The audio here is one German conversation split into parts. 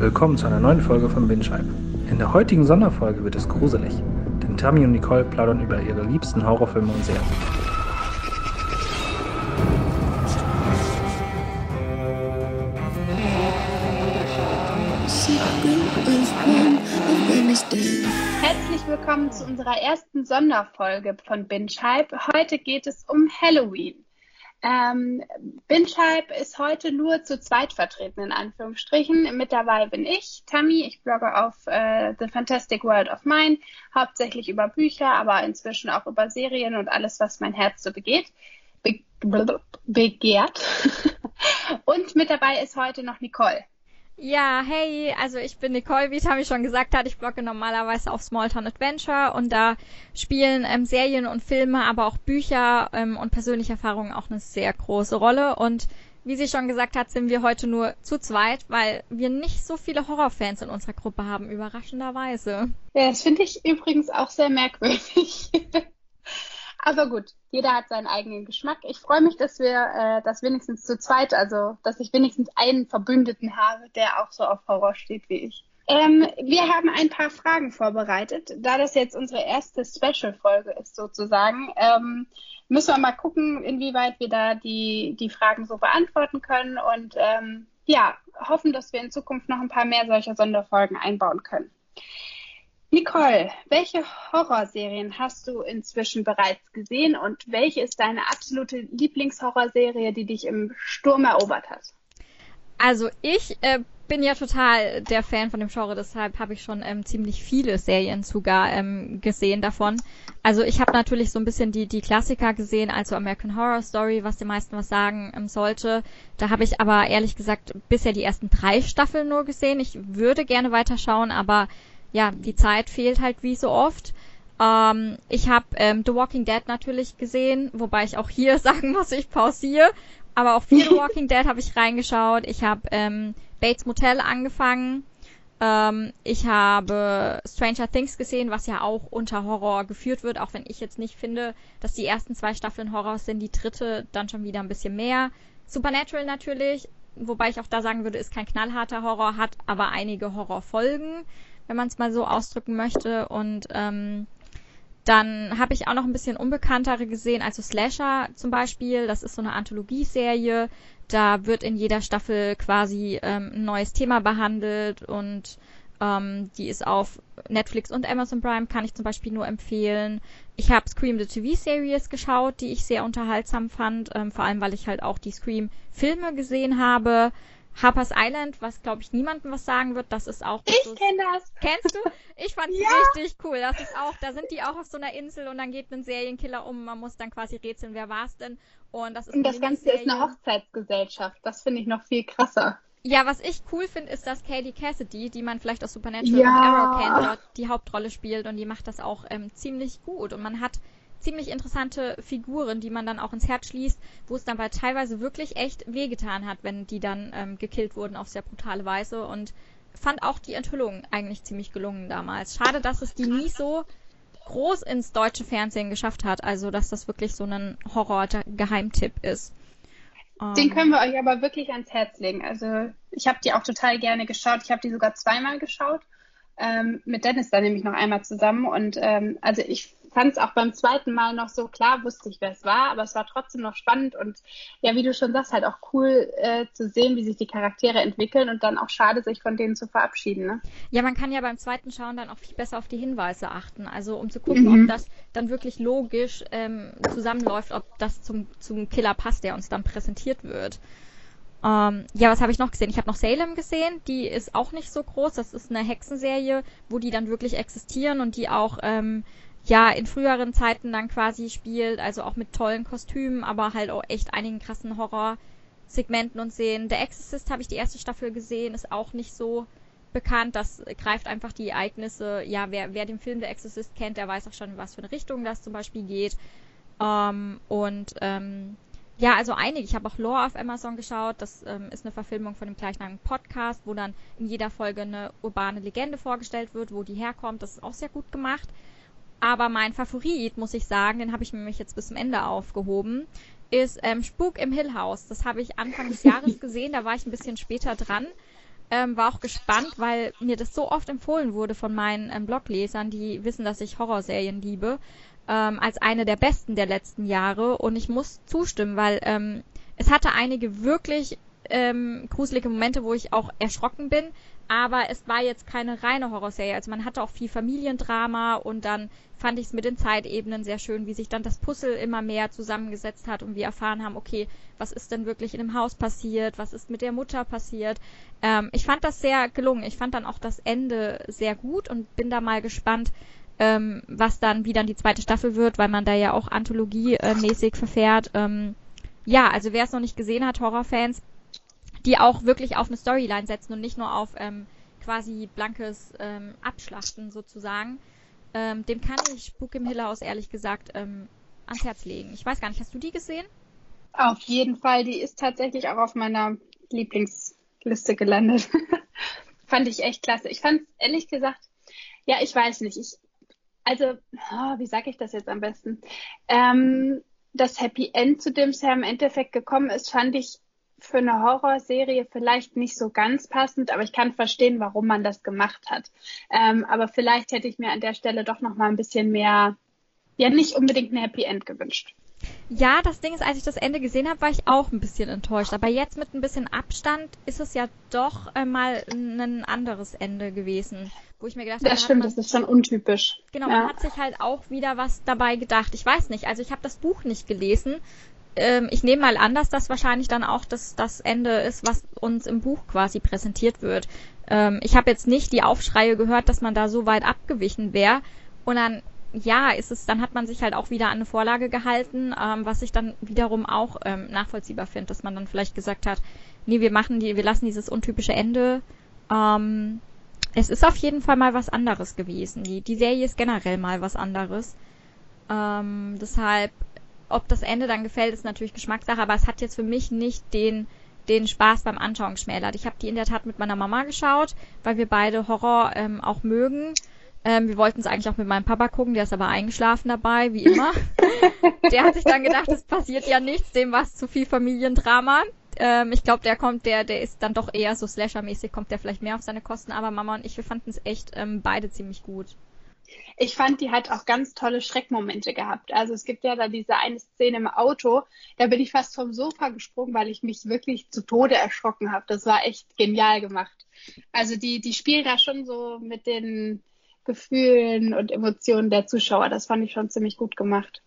Willkommen zu einer neuen Folge von Binscheibe. In der heutigen Sonderfolge wird es gruselig, denn Tammy und Nicole plaudern über ihre liebsten Horrorfilme und Serien. Herzlich willkommen zu unserer ersten Sonderfolge von Binscheibe. Heute geht es um Halloween. Ähm, Binschalb ist heute nur zu zweit vertreten, in Anführungsstrichen. Mit dabei bin ich, Tammy. Ich blogge auf äh, The Fantastic World of Mine, hauptsächlich über Bücher, aber inzwischen auch über Serien und alles, was mein Herz so begeht, be begehrt. und mit dabei ist heute noch Nicole. Ja, hey, also ich bin Nicole, wie Tammy schon gesagt hat. Ich blogge normalerweise auf Smalltown Adventure und da spielen ähm, Serien und Filme, aber auch Bücher ähm, und persönliche Erfahrungen auch eine sehr große Rolle. Und wie sie schon gesagt hat, sind wir heute nur zu zweit, weil wir nicht so viele Horrorfans in unserer Gruppe haben, überraschenderweise. Ja, das finde ich übrigens auch sehr merkwürdig. Aber gut, jeder hat seinen eigenen Geschmack. Ich freue mich, dass wir äh, das wenigstens zu zweit, also dass ich wenigstens einen Verbündeten habe, der auch so auf Horror steht wie ich. Ähm, wir haben ein paar Fragen vorbereitet. Da das jetzt unsere erste Special-Folge ist sozusagen, ähm, müssen wir mal gucken, inwieweit wir da die, die Fragen so beantworten können und ähm, ja, hoffen, dass wir in Zukunft noch ein paar mehr solcher Sonderfolgen einbauen können. Nicole, welche Horrorserien hast du inzwischen bereits gesehen und welche ist deine absolute Lieblingshorrorserie, die dich im Sturm erobert hat? Also ich äh, bin ja total der Fan von dem Genre, deshalb habe ich schon ähm, ziemlich viele Serien sogar ähm, gesehen davon. Also ich habe natürlich so ein bisschen die, die Klassiker gesehen, also American Horror Story, was die meisten was sagen ähm, sollte. Da habe ich aber ehrlich gesagt bisher die ersten drei Staffeln nur gesehen. Ich würde gerne weiterschauen, aber ja, die Zeit fehlt halt wie so oft. Ähm, ich habe ähm, The Walking Dead natürlich gesehen, wobei ich auch hier sagen muss, ich pausiere. Aber auch für The Walking Dead habe ich reingeschaut. Ich habe ähm, Bates Motel angefangen. Ähm, ich habe Stranger Things gesehen, was ja auch unter Horror geführt wird, auch wenn ich jetzt nicht finde, dass die ersten zwei Staffeln Horror sind, die dritte dann schon wieder ein bisschen mehr. Supernatural natürlich, wobei ich auch da sagen würde, ist kein knallharter Horror, hat aber einige Horrorfolgen wenn man es mal so ausdrücken möchte. Und ähm, dann habe ich auch noch ein bisschen unbekanntere gesehen, also Slasher zum Beispiel. Das ist so eine Anthologieserie. Da wird in jeder Staffel quasi ähm, ein neues Thema behandelt und ähm, die ist auf Netflix und Amazon Prime, kann ich zum Beispiel nur empfehlen. Ich habe Scream the TV-Series geschaut, die ich sehr unterhaltsam fand, ähm, vor allem weil ich halt auch die Scream-Filme gesehen habe. Harper's Island, was glaube ich niemandem was sagen wird, das ist auch. Ich kenne das. Kennst du? Ich fand ja. richtig cool. Das ist auch, da sind die auch auf so einer Insel und dann geht ein Serienkiller um. Man muss dann quasi rätseln, wer war es denn? Und das ist Und das Ganze ist eine Hochzeitsgesellschaft. Das finde ich noch viel krasser. Ja, was ich cool finde, ist, dass Katie Cassidy, die man vielleicht aus Supernatural ja. und Arrow kennt, dort die Hauptrolle spielt und die macht das auch ähm, ziemlich gut. Und man hat ziemlich interessante Figuren, die man dann auch ins Herz schließt, wo es dann bei teilweise wirklich echt wehgetan hat, wenn die dann ähm, gekillt wurden auf sehr brutale Weise und fand auch die Enthüllung eigentlich ziemlich gelungen damals. Schade, dass es die nie so groß ins deutsche Fernsehen geschafft hat, also dass das wirklich so ein Horror-Geheimtipp ist. Den ähm. können wir euch aber wirklich ans Herz legen. Also ich habe die auch total gerne geschaut. Ich habe die sogar zweimal geschaut. Ähm, mit Dennis dann nämlich noch einmal zusammen. Und ähm, also ich fand es auch beim zweiten Mal noch so, klar wusste ich, wer es war, aber es war trotzdem noch spannend und ja, wie du schon sagst, halt auch cool äh, zu sehen, wie sich die Charaktere entwickeln und dann auch schade, sich von denen zu verabschieden. Ne? Ja, man kann ja beim zweiten Schauen dann auch viel besser auf die Hinweise achten, also um zu gucken, mhm. ob das dann wirklich logisch ähm, zusammenläuft, ob das zum, zum Killer passt, der uns dann präsentiert wird. Ähm, ja, was habe ich noch gesehen? Ich habe noch Salem gesehen. Die ist auch nicht so groß. Das ist eine Hexenserie, wo die dann wirklich existieren und die auch ähm, ja in früheren Zeiten dann quasi spielt, also auch mit tollen Kostümen, aber halt auch echt einigen krassen Horror-Segmenten und sehen. The Exorcist habe ich die erste Staffel gesehen, ist auch nicht so bekannt. Das greift einfach die Ereignisse. Ja, wer, wer den Film The Exorcist kennt, der weiß auch schon, was für eine Richtung das zum Beispiel geht. Ähm, und ähm, ja, also einige. Ich habe auch Lore auf Amazon geschaut. Das ähm, ist eine Verfilmung von dem gleichnamigen Podcast, wo dann in jeder Folge eine urbane Legende vorgestellt wird, wo die herkommt. Das ist auch sehr gut gemacht. Aber mein Favorit, muss ich sagen, den habe ich mir jetzt bis zum Ende aufgehoben, ist ähm, Spuk im Hill House. Das habe ich Anfang des Jahres gesehen, da war ich ein bisschen später dran. ähm, war auch gespannt, weil mir das so oft empfohlen wurde von meinen ähm, Bloglesern, die wissen, dass ich Horrorserien liebe, ähm, als eine der besten der letzten Jahre. Und ich muss zustimmen, weil ähm, es hatte einige wirklich ähm, gruselige Momente, wo ich auch erschrocken bin, aber es war jetzt keine reine Horrorserie. Also man hatte auch viel Familiendrama und dann fand ich es mit den Zeitebenen sehr schön, wie sich dann das Puzzle immer mehr zusammengesetzt hat und wir erfahren haben, okay, was ist denn wirklich in dem Haus passiert, was ist mit der Mutter passiert. Ähm, ich fand das sehr gelungen. Ich fand dann auch das Ende sehr gut und bin da mal gespannt, ähm, was dann, wie dann die zweite Staffel wird, weil man da ja auch anthologiemäßig verfährt. Ähm, ja, also wer es noch nicht gesehen hat, Horrorfans, die auch wirklich auf eine Storyline setzen und nicht nur auf ähm, quasi blankes ähm, Abschlachten sozusagen, ähm, dem kann ich Spuk im Hill House ehrlich gesagt ähm, ans Herz legen. Ich weiß gar nicht, hast du die gesehen? Auf jeden Fall, die ist tatsächlich auch auf meiner Lieblingsliste gelandet. fand ich echt klasse. Ich fand ehrlich gesagt, ja, ich weiß nicht. Ich, also, oh, wie sage ich das jetzt am besten? Ähm, das Happy End, zu dem es ja im Endeffekt gekommen ist, fand ich für eine Horrorserie vielleicht nicht so ganz passend, aber ich kann verstehen, warum man das gemacht hat. Ähm, aber vielleicht hätte ich mir an der Stelle doch noch mal ein bisschen mehr, ja nicht unbedingt ein Happy End gewünscht. Ja, das Ding ist, als ich das Ende gesehen habe, war ich auch ein bisschen enttäuscht. Aber jetzt mit ein bisschen Abstand ist es ja doch äh, mal ein anderes Ende gewesen, wo ich mir gedacht habe, das stimmt, man, das ist schon untypisch. Genau, ja. man hat sich halt auch wieder was dabei gedacht. Ich weiß nicht, also ich habe das Buch nicht gelesen, ähm, ich nehme mal an, dass das wahrscheinlich dann auch das, das Ende ist, was uns im Buch quasi präsentiert wird. Ähm, ich habe jetzt nicht die Aufschreie gehört, dass man da so weit abgewichen wäre. Und dann, ja, ist es, dann hat man sich halt auch wieder an eine Vorlage gehalten, ähm, was ich dann wiederum auch ähm, nachvollziehbar finde, dass man dann vielleicht gesagt hat, nee, wir machen die, wir lassen dieses untypische Ende. Ähm, es ist auf jeden Fall mal was anderes gewesen. Die, die Serie ist generell mal was anderes. Ähm, deshalb ob das Ende dann gefällt, ist natürlich Geschmackssache, aber es hat jetzt für mich nicht den den Spaß beim Anschauen geschmälert. Ich habe die in der Tat mit meiner Mama geschaut, weil wir beide Horror ähm, auch mögen. Ähm, wir wollten es eigentlich auch mit meinem Papa gucken, der ist aber eingeschlafen dabei, wie immer. der hat sich dann gedacht, es passiert ja nichts, dem war es zu viel Familiendrama. Ähm, ich glaube, der kommt, der, der ist dann doch eher so Slasher-mäßig, kommt der vielleicht mehr auf seine Kosten, aber Mama und ich, wir fanden es echt ähm, beide ziemlich gut. Ich fand, die hat auch ganz tolle Schreckmomente gehabt. Also es gibt ja da diese eine Szene im Auto, da bin ich fast vom Sofa gesprungen, weil ich mich wirklich zu Tode erschrocken habe. Das war echt genial gemacht. Also die, die spielen da schon so mit den Gefühlen und Emotionen der Zuschauer. Das fand ich schon ziemlich gut gemacht.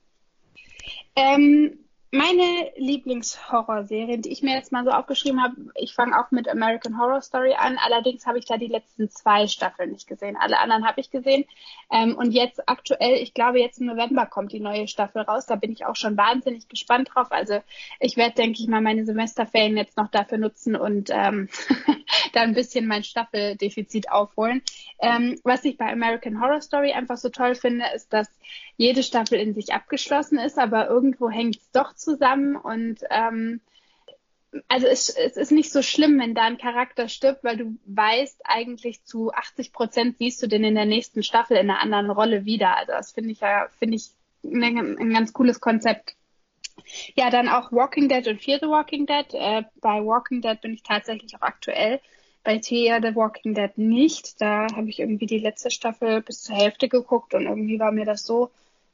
Ähm, meine Lieblingshorrorserien, die ich mir jetzt mal so aufgeschrieben habe, ich fange auch mit American Horror Story an. Allerdings habe ich da die letzten zwei Staffeln nicht gesehen. Alle anderen habe ich gesehen. Ähm, und jetzt aktuell, ich glaube, jetzt im November kommt die neue Staffel raus. Da bin ich auch schon wahnsinnig gespannt drauf. Also ich werde, denke ich mal, meine Semesterferien jetzt noch dafür nutzen und ähm, da ein bisschen mein Staffeldefizit aufholen. Ähm, was ich bei American Horror Story einfach so toll finde, ist, dass jede Staffel in sich abgeschlossen ist, aber irgendwo hängt es doch zusammen und ähm, also es, es ist nicht so schlimm, wenn da ein Charakter stirbt, weil du weißt eigentlich zu 80 Prozent siehst du den in der nächsten Staffel in einer anderen Rolle wieder. Also das finde ich ja, finde ich ein, ein, ganz cooles Konzept. Ja, dann auch Walking Dead und Fear the Walking Dead. Äh, bei Walking Dead bin ich tatsächlich auch aktuell. Bei Fear the Walking Dead nicht. Da habe ich irgendwie die letzte Staffel bis zur Hälfte geguckt und irgendwie war mir das so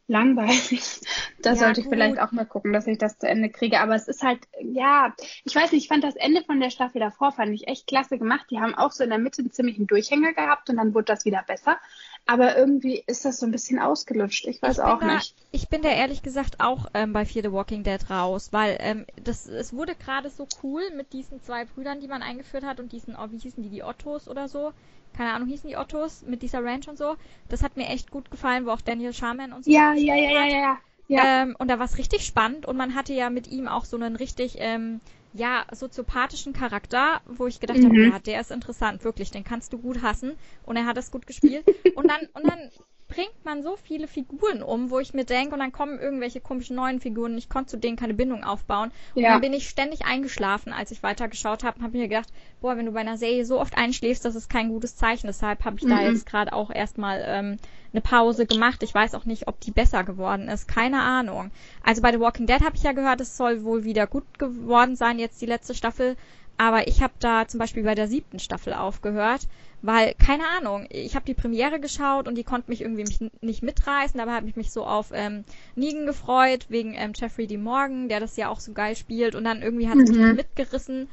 langweilig. Da ja, sollte ich gut. vielleicht auch mal gucken, dass ich das zu Ende kriege. Aber es ist halt, ja, ich weiß nicht, ich fand das Ende von der Staffel davor, fand ich echt klasse gemacht. Die haben auch so in der Mitte einen ziemlichen Durchhänger gehabt und dann wurde das wieder besser. Aber irgendwie ist das so ein bisschen ausgelutscht. Ich weiß ich auch da, nicht. Ich bin da ehrlich gesagt auch ähm, bei Fear the Walking Dead raus, weil ähm, das, es wurde gerade so cool mit diesen zwei Brüdern, die man eingeführt hat und diesen, oh, wie hießen die, die Ottos oder so keine Ahnung, hießen die Ottos mit dieser Ranch und so. Das hat mir echt gut gefallen, wo auch Daniel Sharman und so. Ja, ja, ja, ja, ja, ja. Ähm, und da war es richtig spannend und man hatte ja mit ihm auch so einen richtig, ähm, ja, soziopathischen Charakter, wo ich gedacht mhm. habe, ja, der ist interessant, wirklich, den kannst du gut hassen und er hat das gut gespielt. und dann, und dann bringt man so viele Figuren um, wo ich mir denke, und dann kommen irgendwelche komischen neuen Figuren, ich konnte zu denen keine Bindung aufbauen. Und dann bin ich ständig eingeschlafen, als ich weitergeschaut habe und habe mir gedacht, boah, wenn du bei einer Serie so oft einschläfst, das ist kein gutes Zeichen. Deshalb habe ich mhm. da jetzt gerade auch erstmal ähm, eine Pause gemacht. Ich weiß auch nicht, ob die besser geworden ist. Keine Ahnung. Also bei The Walking Dead habe ich ja gehört, es soll wohl wieder gut geworden sein, jetzt die letzte Staffel. Aber ich habe da zum Beispiel bei der siebten Staffel aufgehört, weil, keine Ahnung, ich habe die Premiere geschaut und die konnte mich irgendwie mich nicht mitreißen. Dabei habe ich mich so auf ähm, Negan gefreut, wegen ähm, Jeffrey D. Morgan, der das ja auch so geil spielt. Und dann irgendwie hat es mhm. mich mitgerissen.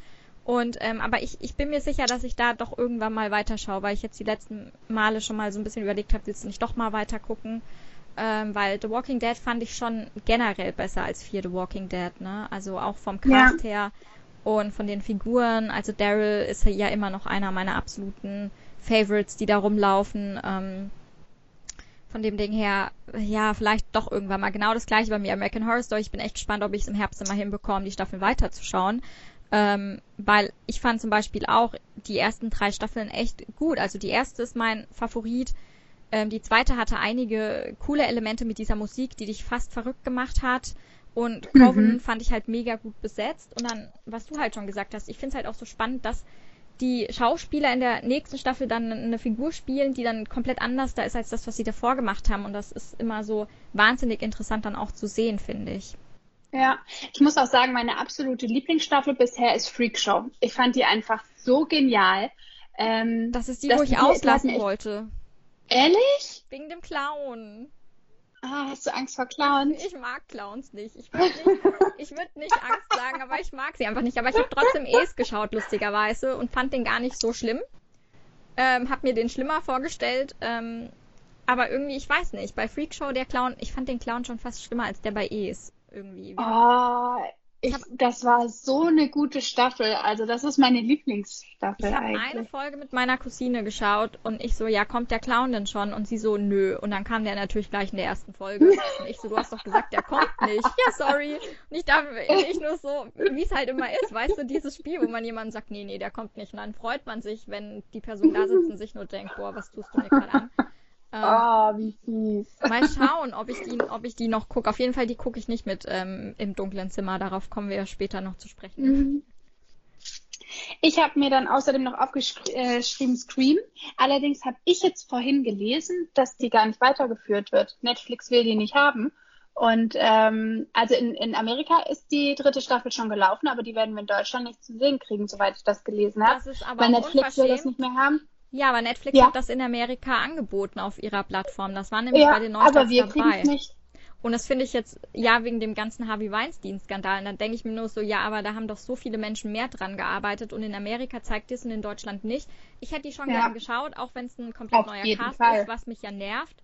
Und ähm, aber ich, ich bin mir sicher, dass ich da doch irgendwann mal weiterschaue, weil ich jetzt die letzten Male schon mal so ein bisschen überlegt habe, willst du nicht doch mal weiter gucken? Ähm, weil The Walking Dead fand ich schon generell besser als Fear The Walking Dead, ne? Also auch vom Cast ja. her und von den Figuren. Also Daryl ist ja immer noch einer meiner absoluten Favorites, die da rumlaufen. Ähm, von dem Ding her, ja, vielleicht doch irgendwann mal genau das gleiche bei mir American Horror Story. Ich bin echt gespannt, ob ich es im Herbst immer hinbekomme, die Staffeln weiterzuschauen. Ähm, weil ich fand zum Beispiel auch die ersten drei Staffeln echt gut. Also die erste ist mein Favorit. Ähm, die zweite hatte einige coole Elemente mit dieser Musik, die dich fast verrückt gemacht hat. Und Coven mhm. fand ich halt mega gut besetzt. Und dann, was du halt schon gesagt hast, ich finde es halt auch so spannend, dass die Schauspieler in der nächsten Staffel dann eine Figur spielen, die dann komplett anders da ist als das, was sie davor gemacht haben. Und das ist immer so wahnsinnig interessant dann auch zu sehen, finde ich. Ja, ich muss auch sagen, meine absolute Lieblingsstaffel bisher ist Freak Show. Ich fand die einfach so genial. Ähm, das ist die, wo ich auslassen wollte. Ehrlich? Wegen dem Clown. Ah, hast du Angst vor Clowns? Ich mag Clowns nicht. Ich würde nicht, würd nicht Angst sagen, aber ich mag sie einfach nicht. Aber ich habe trotzdem Es geschaut, lustigerweise, und fand den gar nicht so schlimm. Ähm, hab mir den schlimmer vorgestellt. Ähm, aber irgendwie, ich weiß nicht, bei Freakshow der Clown, ich fand den Clown schon fast schlimmer als der bei Es. Irgendwie. Oh, ich, das war so eine gute Staffel. Also das ist meine Lieblingsstaffel ich habe eine Folge mit meiner Cousine geschaut und ich so, ja, kommt der Clown denn schon? Und sie so, nö. Und dann kam der natürlich gleich in der ersten Folge. Und ich so, du hast doch gesagt, der kommt nicht. Ja, sorry. Und ich dachte, ich nur so, wie es halt immer ist, weißt du, dieses Spiel, wo man jemanden sagt, nee, nee, der kommt nicht. Und dann freut man sich, wenn die Person da sitzt und sich nur denkt, boah, was tust du mir gerade an? Ähm, ah, wie fies. Mal schauen, ob ich die, ob ich die noch gucke. Auf jeden Fall, die gucke ich nicht mit ähm, im dunklen Zimmer. Darauf kommen wir ja später noch zu sprechen. Mhm. Ich habe mir dann außerdem noch aufgeschrieben äh, Scream. Allerdings habe ich jetzt vorhin gelesen, dass die gar nicht weitergeführt wird. Netflix will die nicht haben. Und ähm, also in, in Amerika ist die dritte Staffel schon gelaufen, aber die werden wir in Deutschland nicht zu sehen kriegen, soweit ich das gelesen habe. Das ist aber Weil Netflix will das nicht mehr haben. Ja, aber Netflix ja. hat das in Amerika angeboten auf ihrer Plattform. Das war nämlich ja, bei den Neustarts aber wir dabei. Nicht. Und das finde ich jetzt, ja, wegen dem ganzen Harvey Weinstein-Skandal. Und dann denke ich mir nur so, ja, aber da haben doch so viele Menschen mehr dran gearbeitet und in Amerika zeigt es und in Deutschland nicht. Ich hätte die schon ja. gerne geschaut, auch wenn es ein komplett auf neuer Cast Fall. ist, was mich ja nervt.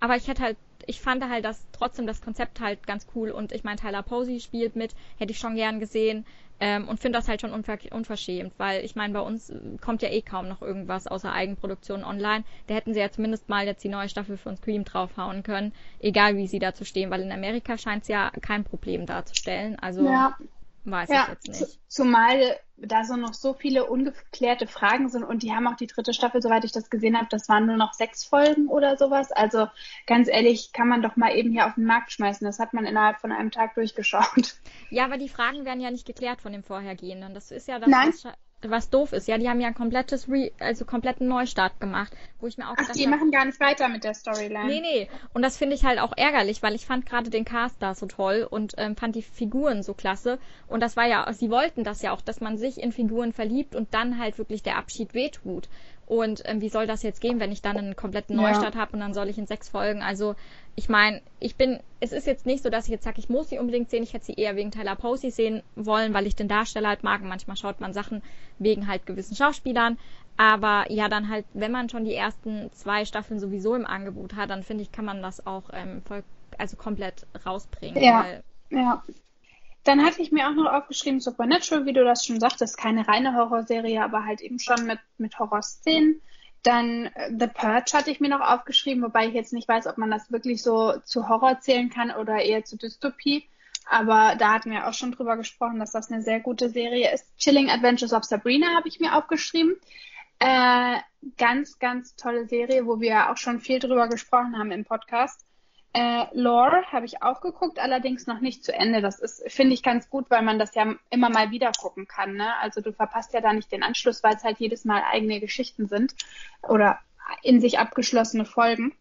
Aber ich hätte halt, ich fand halt das trotzdem das Konzept halt ganz cool und ich meine, Tyler Posey spielt mit, hätte ich schon gern gesehen. Ähm, und finde das halt schon unver unverschämt, weil ich meine, bei uns kommt ja eh kaum noch irgendwas außer Eigenproduktion online. Da hätten sie ja zumindest mal jetzt die neue Staffel von Scream draufhauen können, egal wie sie dazu stehen, weil in Amerika scheint es ja kein Problem darzustellen. Also ja. Weiß ja, ich jetzt nicht. Zumal da so noch so viele ungeklärte Fragen sind und die haben auch die dritte Staffel, soweit ich das gesehen habe, das waren nur noch sechs Folgen oder sowas. Also ganz ehrlich, kann man doch mal eben hier auf den Markt schmeißen. Das hat man innerhalb von einem Tag durchgeschaut. Ja, aber die Fragen werden ja nicht geklärt von dem vorhergehenden. Das ist ja das, Nein. was was doof ist. Ja, die haben ja ein komplettes Re also kompletten Neustart gemacht, wo ich mir auch Ach, gedacht die machen gar nicht weiter mit der Storyline. Nee, nee. Und das finde ich halt auch ärgerlich, weil ich fand gerade den Cast da so toll und ähm, fand die Figuren so klasse. Und das war ja, sie wollten das ja auch, dass man sich in Figuren verliebt und dann halt wirklich der Abschied wehtut. Und ähm, wie soll das jetzt gehen, wenn ich dann einen kompletten Neustart ja. habe und dann soll ich in sechs Folgen? Also ich meine, ich bin, es ist jetzt nicht so, dass ich jetzt sage, ich muss sie unbedingt sehen. Ich hätte sie eher wegen Tyler Posey sehen wollen, weil ich den Darsteller halt mag. Und manchmal schaut man Sachen wegen halt gewissen Schauspielern. Aber ja, dann halt, wenn man schon die ersten zwei Staffeln sowieso im Angebot hat, dann finde ich, kann man das auch ähm, voll, also komplett rausbringen. Ja, ja. Dann hatte ich mir auch noch aufgeschrieben, Supernatural, wie du das schon sagtest, keine reine Horrorserie, aber halt eben schon mit, mit Horrorszenen. Dann äh, The Purge hatte ich mir noch aufgeschrieben, wobei ich jetzt nicht weiß, ob man das wirklich so zu Horror zählen kann oder eher zu Dystopie. Aber da hatten wir auch schon drüber gesprochen, dass das eine sehr gute Serie ist. Chilling Adventures of Sabrina habe ich mir aufgeschrieben. Äh, ganz, ganz tolle Serie, wo wir auch schon viel drüber gesprochen haben im Podcast. Äh, Lore habe ich auch geguckt, allerdings noch nicht zu Ende. Das ist, finde ich, ganz gut, weil man das ja immer mal wieder gucken kann. Ne? Also du verpasst ja da nicht den Anschluss, weil es halt jedes Mal eigene Geschichten sind oder in sich abgeschlossene Folgen.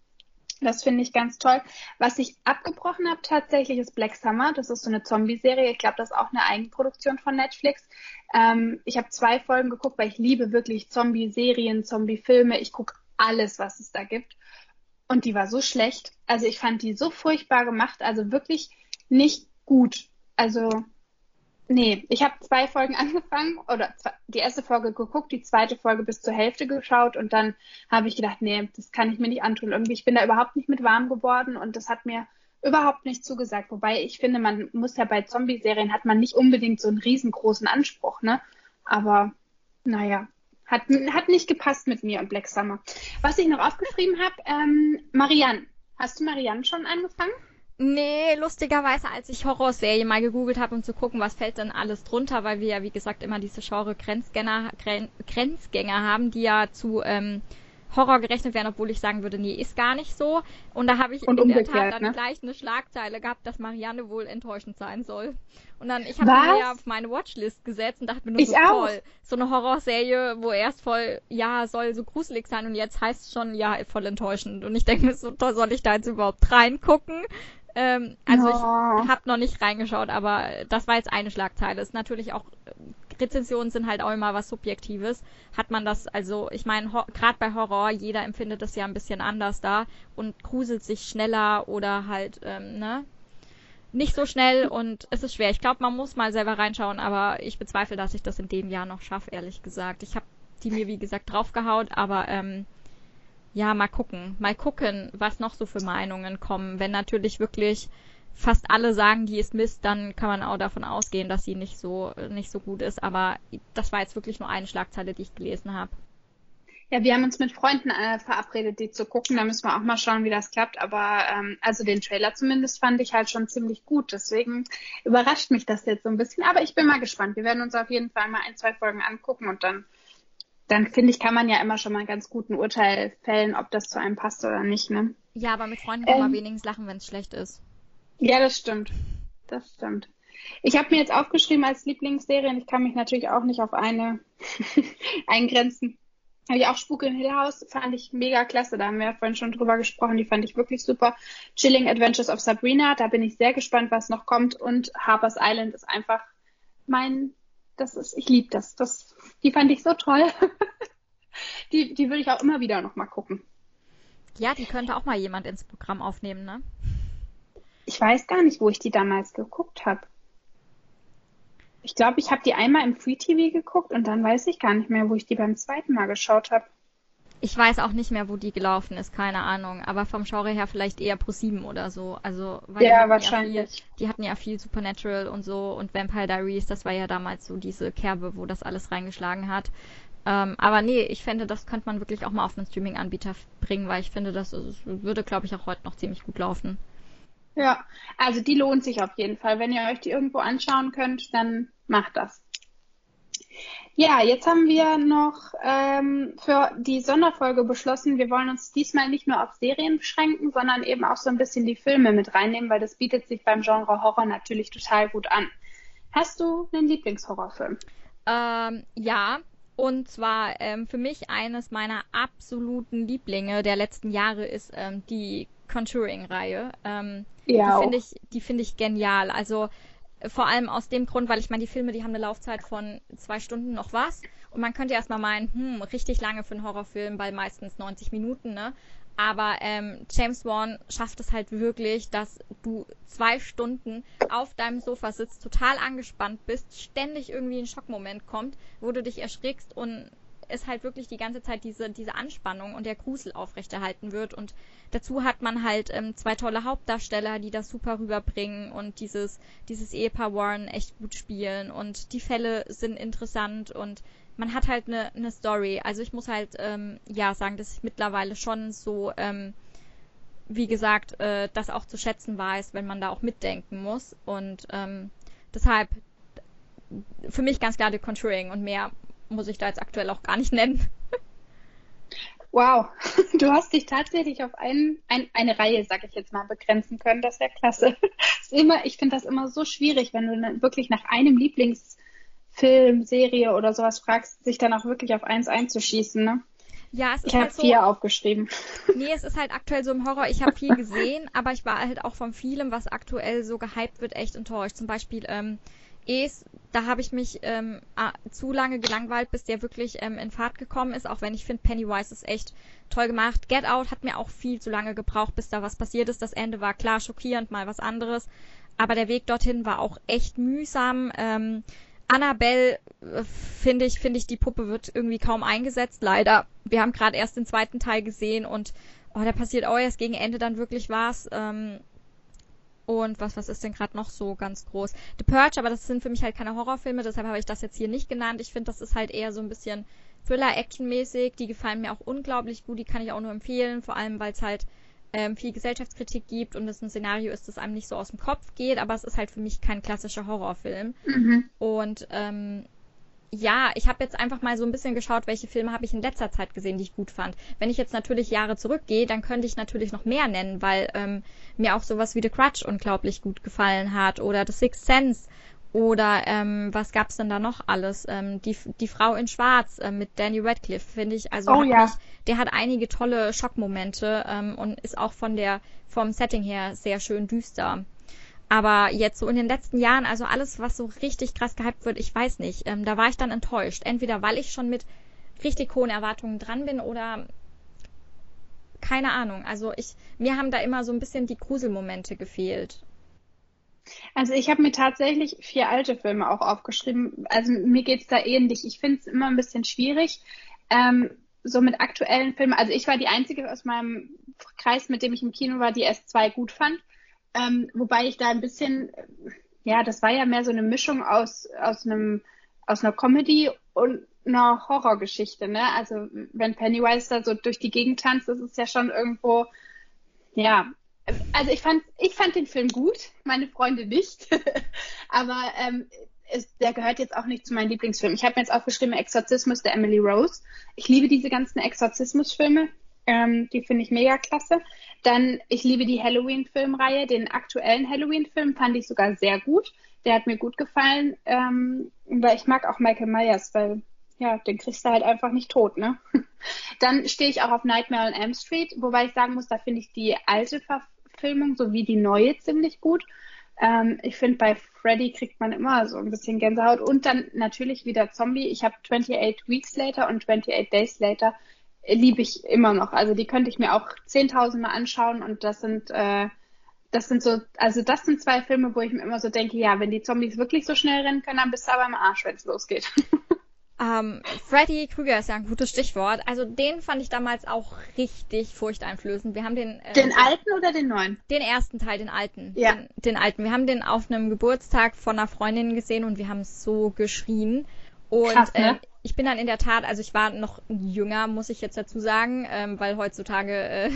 Das finde ich ganz toll. Was ich abgebrochen habe tatsächlich ist Black Summer. Das ist so eine Zombie-Serie. Ich glaube, das ist auch eine Eigenproduktion von Netflix. Ähm, ich habe zwei Folgen geguckt, weil ich liebe wirklich Zombie-Serien, Zombie-Filme. Ich gucke alles, was es da gibt. Und die war so schlecht. Also ich fand die so furchtbar gemacht. Also wirklich nicht gut. Also Nee, ich habe zwei Folgen angefangen oder die erste Folge geguckt, die zweite Folge bis zur Hälfte geschaut und dann habe ich gedacht, nee, das kann ich mir nicht antun. Irgendwie, ich bin da überhaupt nicht mit warm geworden und das hat mir überhaupt nicht zugesagt. Wobei ich finde, man muss ja bei Zombie-Serien hat man nicht unbedingt so einen riesengroßen Anspruch, ne? Aber naja, hat, hat nicht gepasst mit mir und Black Summer. Was ich noch aufgeschrieben habe, ähm, Marianne. Hast du Marianne schon angefangen? Nee, lustigerweise, als ich Horrorserie mal gegoogelt habe, um zu gucken, was fällt denn alles drunter, weil wir ja, wie gesagt, immer diese Genre-Grenzgänger Grenzgänger haben, die ja zu ähm, Horror gerechnet werden, obwohl ich sagen würde, nee, ist gar nicht so. Und da habe ich Und in der Tat dann ne? gleich eine Schlagzeile gehabt, dass Marianne wohl enttäuschend sein soll. Und dann, ich habe mir ja auf meine Watchlist gesetzt und dachte mir nur ich so auch. toll. So eine Horrorserie, wo erst voll, ja, soll so gruselig sein und jetzt heißt es schon, ja, voll enttäuschend. Und ich denke mir so, toll, soll ich da jetzt überhaupt reingucken? Ähm, also ich Oh. habe noch nicht reingeschaut, aber das war jetzt eine Schlagzeile. Ist natürlich auch Rezensionen sind halt auch immer was Subjektives. Hat man das, also ich meine, gerade bei Horror, jeder empfindet das ja ein bisschen anders da und gruselt sich schneller oder halt, ähm, ne? Nicht so schnell und es ist schwer. Ich glaube, man muss mal selber reinschauen, aber ich bezweifle, dass ich das in dem Jahr noch schaffe, ehrlich gesagt. Ich habe die mir, wie gesagt, draufgehaut, aber ähm, ja, mal gucken. Mal gucken, was noch so für Meinungen kommen. Wenn natürlich wirklich fast alle sagen, die ist Mist, dann kann man auch davon ausgehen, dass sie nicht so nicht so gut ist. Aber das war jetzt wirklich nur eine Schlagzeile, die ich gelesen habe. Ja, wir haben uns mit Freunden äh, verabredet, die zu gucken. Da müssen wir auch mal schauen, wie das klappt. Aber ähm, also den Trailer zumindest fand ich halt schon ziemlich gut. Deswegen überrascht mich das jetzt so ein bisschen. Aber ich bin mal gespannt. Wir werden uns auf jeden Fall mal ein, zwei Folgen angucken und dann dann finde ich, kann man ja immer schon mal einen ganz guten Urteil fällen, ob das zu einem passt oder nicht, ne? Ja, aber mit Freunden kann man Ähm. wenigstens lachen, wenn es schlecht ist. Ja, das stimmt. Das stimmt. Ich habe mir jetzt aufgeschrieben als Lieblingsserien, ich kann mich natürlich auch nicht auf eine eingrenzen. Habe ich auch Spuk in Hill House, fand ich mega klasse. Da haben wir ja vorhin schon drüber gesprochen, die fand ich wirklich super. Chilling Adventures of Sabrina, da bin ich sehr gespannt, was noch kommt. Und Harper's Island ist einfach mein, das ist, ich liebe das. das. Die fand ich so toll. die, die würde ich auch immer wieder noch mal gucken. Ja, die könnte auch mal jemand ins Programm aufnehmen, ne? Ich weiß gar nicht, wo ich die damals geguckt habe. Ich glaube, ich habe die einmal im Free TV geguckt und dann weiß ich gar nicht mehr, wo ich die beim zweiten Mal geschaut habe. Ich weiß auch nicht mehr, wo die gelaufen ist, keine Ahnung. Aber vom Genre her vielleicht eher Pro 7 oder so. Also, weil die Ja, hatten wahrscheinlich. Ja viel, die hatten ja viel Supernatural und so und Vampire Diaries, das war ja damals so diese Kerbe, wo das alles reingeschlagen hat. Ähm, aber nee, ich finde, das könnte man wirklich auch mal auf einen Streaming-Anbieter bringen, weil ich finde, das würde, glaube ich, auch heute noch ziemlich gut laufen. Ja, also die lohnt sich auf jeden Fall. Wenn ihr euch die irgendwo anschauen könnt, dann macht das. Ja, jetzt haben wir noch ähm, für die Sonderfolge beschlossen, wir wollen uns diesmal nicht nur auf Serien beschränken, sondern eben auch so ein bisschen die Filme mit reinnehmen, weil das bietet sich beim Genre Horror natürlich total gut an. Hast du einen Lieblingshorrorfilm? Ähm, ja, und zwar ähm, für mich eines meiner absoluten Lieblinge der letzten Jahre ist ähm, die Conjuring-Reihe. Ähm, Ja, die finde ich, die finde ich genial. Also äh, vor allem aus dem Grund, weil ich meine, die Filme, die haben eine Laufzeit von zwei Stunden noch was. Und man könnte erstmal meinen, hm, richtig lange für einen Horrorfilm, bei meistens 90 Minuten, ne? Aber ähm, James Wan schafft es halt wirklich, dass du zwei Stunden auf deinem Sofa sitzt, total angespannt bist, ständig irgendwie ein Schockmoment kommt, wo du dich erschrickst und es halt wirklich die ganze Zeit diese, diese Anspannung und der Grusel aufrechterhalten wird. Und dazu hat man halt ähm, zwei tolle Hauptdarsteller, die das super rüberbringen und dieses, dieses Ehepaar Warren echt gut spielen und die Fälle sind interessant und man hat halt eine, eine Story. Also ich muss halt ähm, ja sagen, dass ich mittlerweile schon so, ähm, wie gesagt, äh, das auch zu schätzen weiß, wenn man da auch mitdenken muss. Und ähm, deshalb für mich ganz klar The Conjuring und mehr muss ich da jetzt aktuell auch gar nicht nennen. Wow, du hast dich tatsächlich auf ein, ein, eine Reihe, sag ich jetzt mal, begrenzen können. Das ist ja klasse. Ist immer, ich finde das immer so schwierig, wenn du dann wirklich nach einem Lieblingsfilm, Serie oder sowas fragst, sich dann auch wirklich auf eins einzuschießen. Ne? Ja, es ich ist halt habe so. vier aufgeschrieben. Nee, es ist halt aktuell so im Horror. Ich habe viel gesehen, aber ich war halt auch von vielem, was aktuell so gehypt wird, echt enttäuscht. Zum Beispiel ähm, Es, da habe ich mich ähm, zu lange gelangweilt, bis der wirklich ähm, in Fahrt gekommen ist, auch wenn ich finde, Pennywise ist echt toll gemacht. Get Out hat mir auch viel zu lange gebraucht, bis da was passiert ist. Das Ende war klar schockierend, mal was anderes. Aber der Weg dorthin war auch echt mühsam. Ähm, Annabelle äh, finde ich, finde ich, die Puppe wird irgendwie kaum eingesetzt, leider. Wir haben gerade erst den zweiten Teil gesehen und oh, da passiert auch erst gegen Ende dann wirklich was. Ähm, und was, was ist denn gerade noch so ganz groß? The Purge, aber das sind für mich halt keine Horrorfilme, deshalb habe ich das jetzt hier nicht genannt. Ich finde, das ist halt eher so ein bisschen Thriller-Action-mäßig. Die gefallen mir auch unglaublich gut, die kann ich auch nur empfehlen, vor allem weil es halt ähm, viel Gesellschaftskritik gibt und es ein Szenario ist, das einem nicht so aus dem Kopf geht, aber es ist halt für mich kein klassischer Horrorfilm. Mhm. Und ähm, ja, ich habe jetzt einfach mal so ein bisschen geschaut, welche Filme habe ich in letzter Zeit gesehen, die ich gut fand. Wenn ich jetzt natürlich Jahre zurückgehe, dann könnte ich natürlich noch mehr nennen, weil ähm, mir auch sowas wie The Crutch unglaublich gut gefallen hat oder The Sixth Sense oder ähm, was gab's denn da noch alles? Ähm, die, die Frau in Schwarz äh, mit Danny Radcliffe, finde ich. Also oh, ja. mich, der hat einige tolle Schockmomente ähm, und ist auch von der vom Setting her sehr schön düster. Aber jetzt so in den letzten Jahren, also alles, was so richtig krass gehypt wird, ich weiß nicht. Ähm, da war ich dann enttäuscht. Entweder weil ich schon mit richtig hohen Erwartungen dran bin oder keine Ahnung. Also ich, mir haben da immer so ein bisschen die Gruselmomente gefehlt. Also ich habe mir tatsächlich vier alte Filme auch aufgeschrieben. Also mir geht's da ähnlich. Ich finde es immer ein bisschen schwierig, ähm, so mit aktuellen Filmen. Also ich war die Einzige aus meinem Kreis, mit dem ich im Kino war, die S2 gut fand. Ähm, wobei ich da ein bisschen, ja, das war ja mehr so eine Mischung aus, aus einem, aus einer Comedy und einer Horrorgeschichte, ne? Also wenn Pennywise da so durch die Gegend tanzt, das ist ja schon irgendwo, ja, also ich fand, ich fand den Film gut, meine Freunde nicht. Aber ähm, es, der gehört jetzt auch nicht zu meinen Lieblingsfilmen. Ich habe mir jetzt aufgeschrieben, Exorzismus der Emily Rose. Ich liebe diese ganzen Exorzismus-Filme. Ähm, die finde ich mega klasse. Dann, ich liebe die Halloween-Filmreihe. Den aktuellen Halloween-Film fand ich sogar sehr gut. Der hat mir gut gefallen. Ähm, weil ich mag auch Michael Myers, weil ja, den kriegst du halt einfach nicht tot, ne? Dann stehe ich auch auf Nightmare on Elm Street, wobei ich sagen muss, da finde ich die alte Verfilmung sowie die neue ziemlich gut. Ähm, ich finde, bei Freddy kriegt man immer so ein bisschen Gänsehaut. Und dann natürlich wieder Zombie. Ich habe 28 Weeks Later und 28 Days Later liebe ich immer noch. Also die könnte ich mir auch 10.000 Mal anschauen und das sind, äh, das sind so, also das sind zwei Filme, wo ich mir immer so denke, ja, wenn die Zombies wirklich so schnell rennen können, dann bist du aber im Arsch, wenn es losgeht. Ähm, Freddy Krüger ist ja ein gutes Stichwort. Also den fand ich damals auch richtig furchteinflößend. Wir haben den. Äh, den alten oder den neuen? Den ersten Teil, den alten. Ja. Den, den alten. Wir haben den auf einem Geburtstag von einer Freundin gesehen und wir haben so geschrien. Und Krass, ne? äh, ich bin dann in der Tat, also ich war noch jünger, muss ich jetzt dazu sagen, ähm, weil heutzutage äh,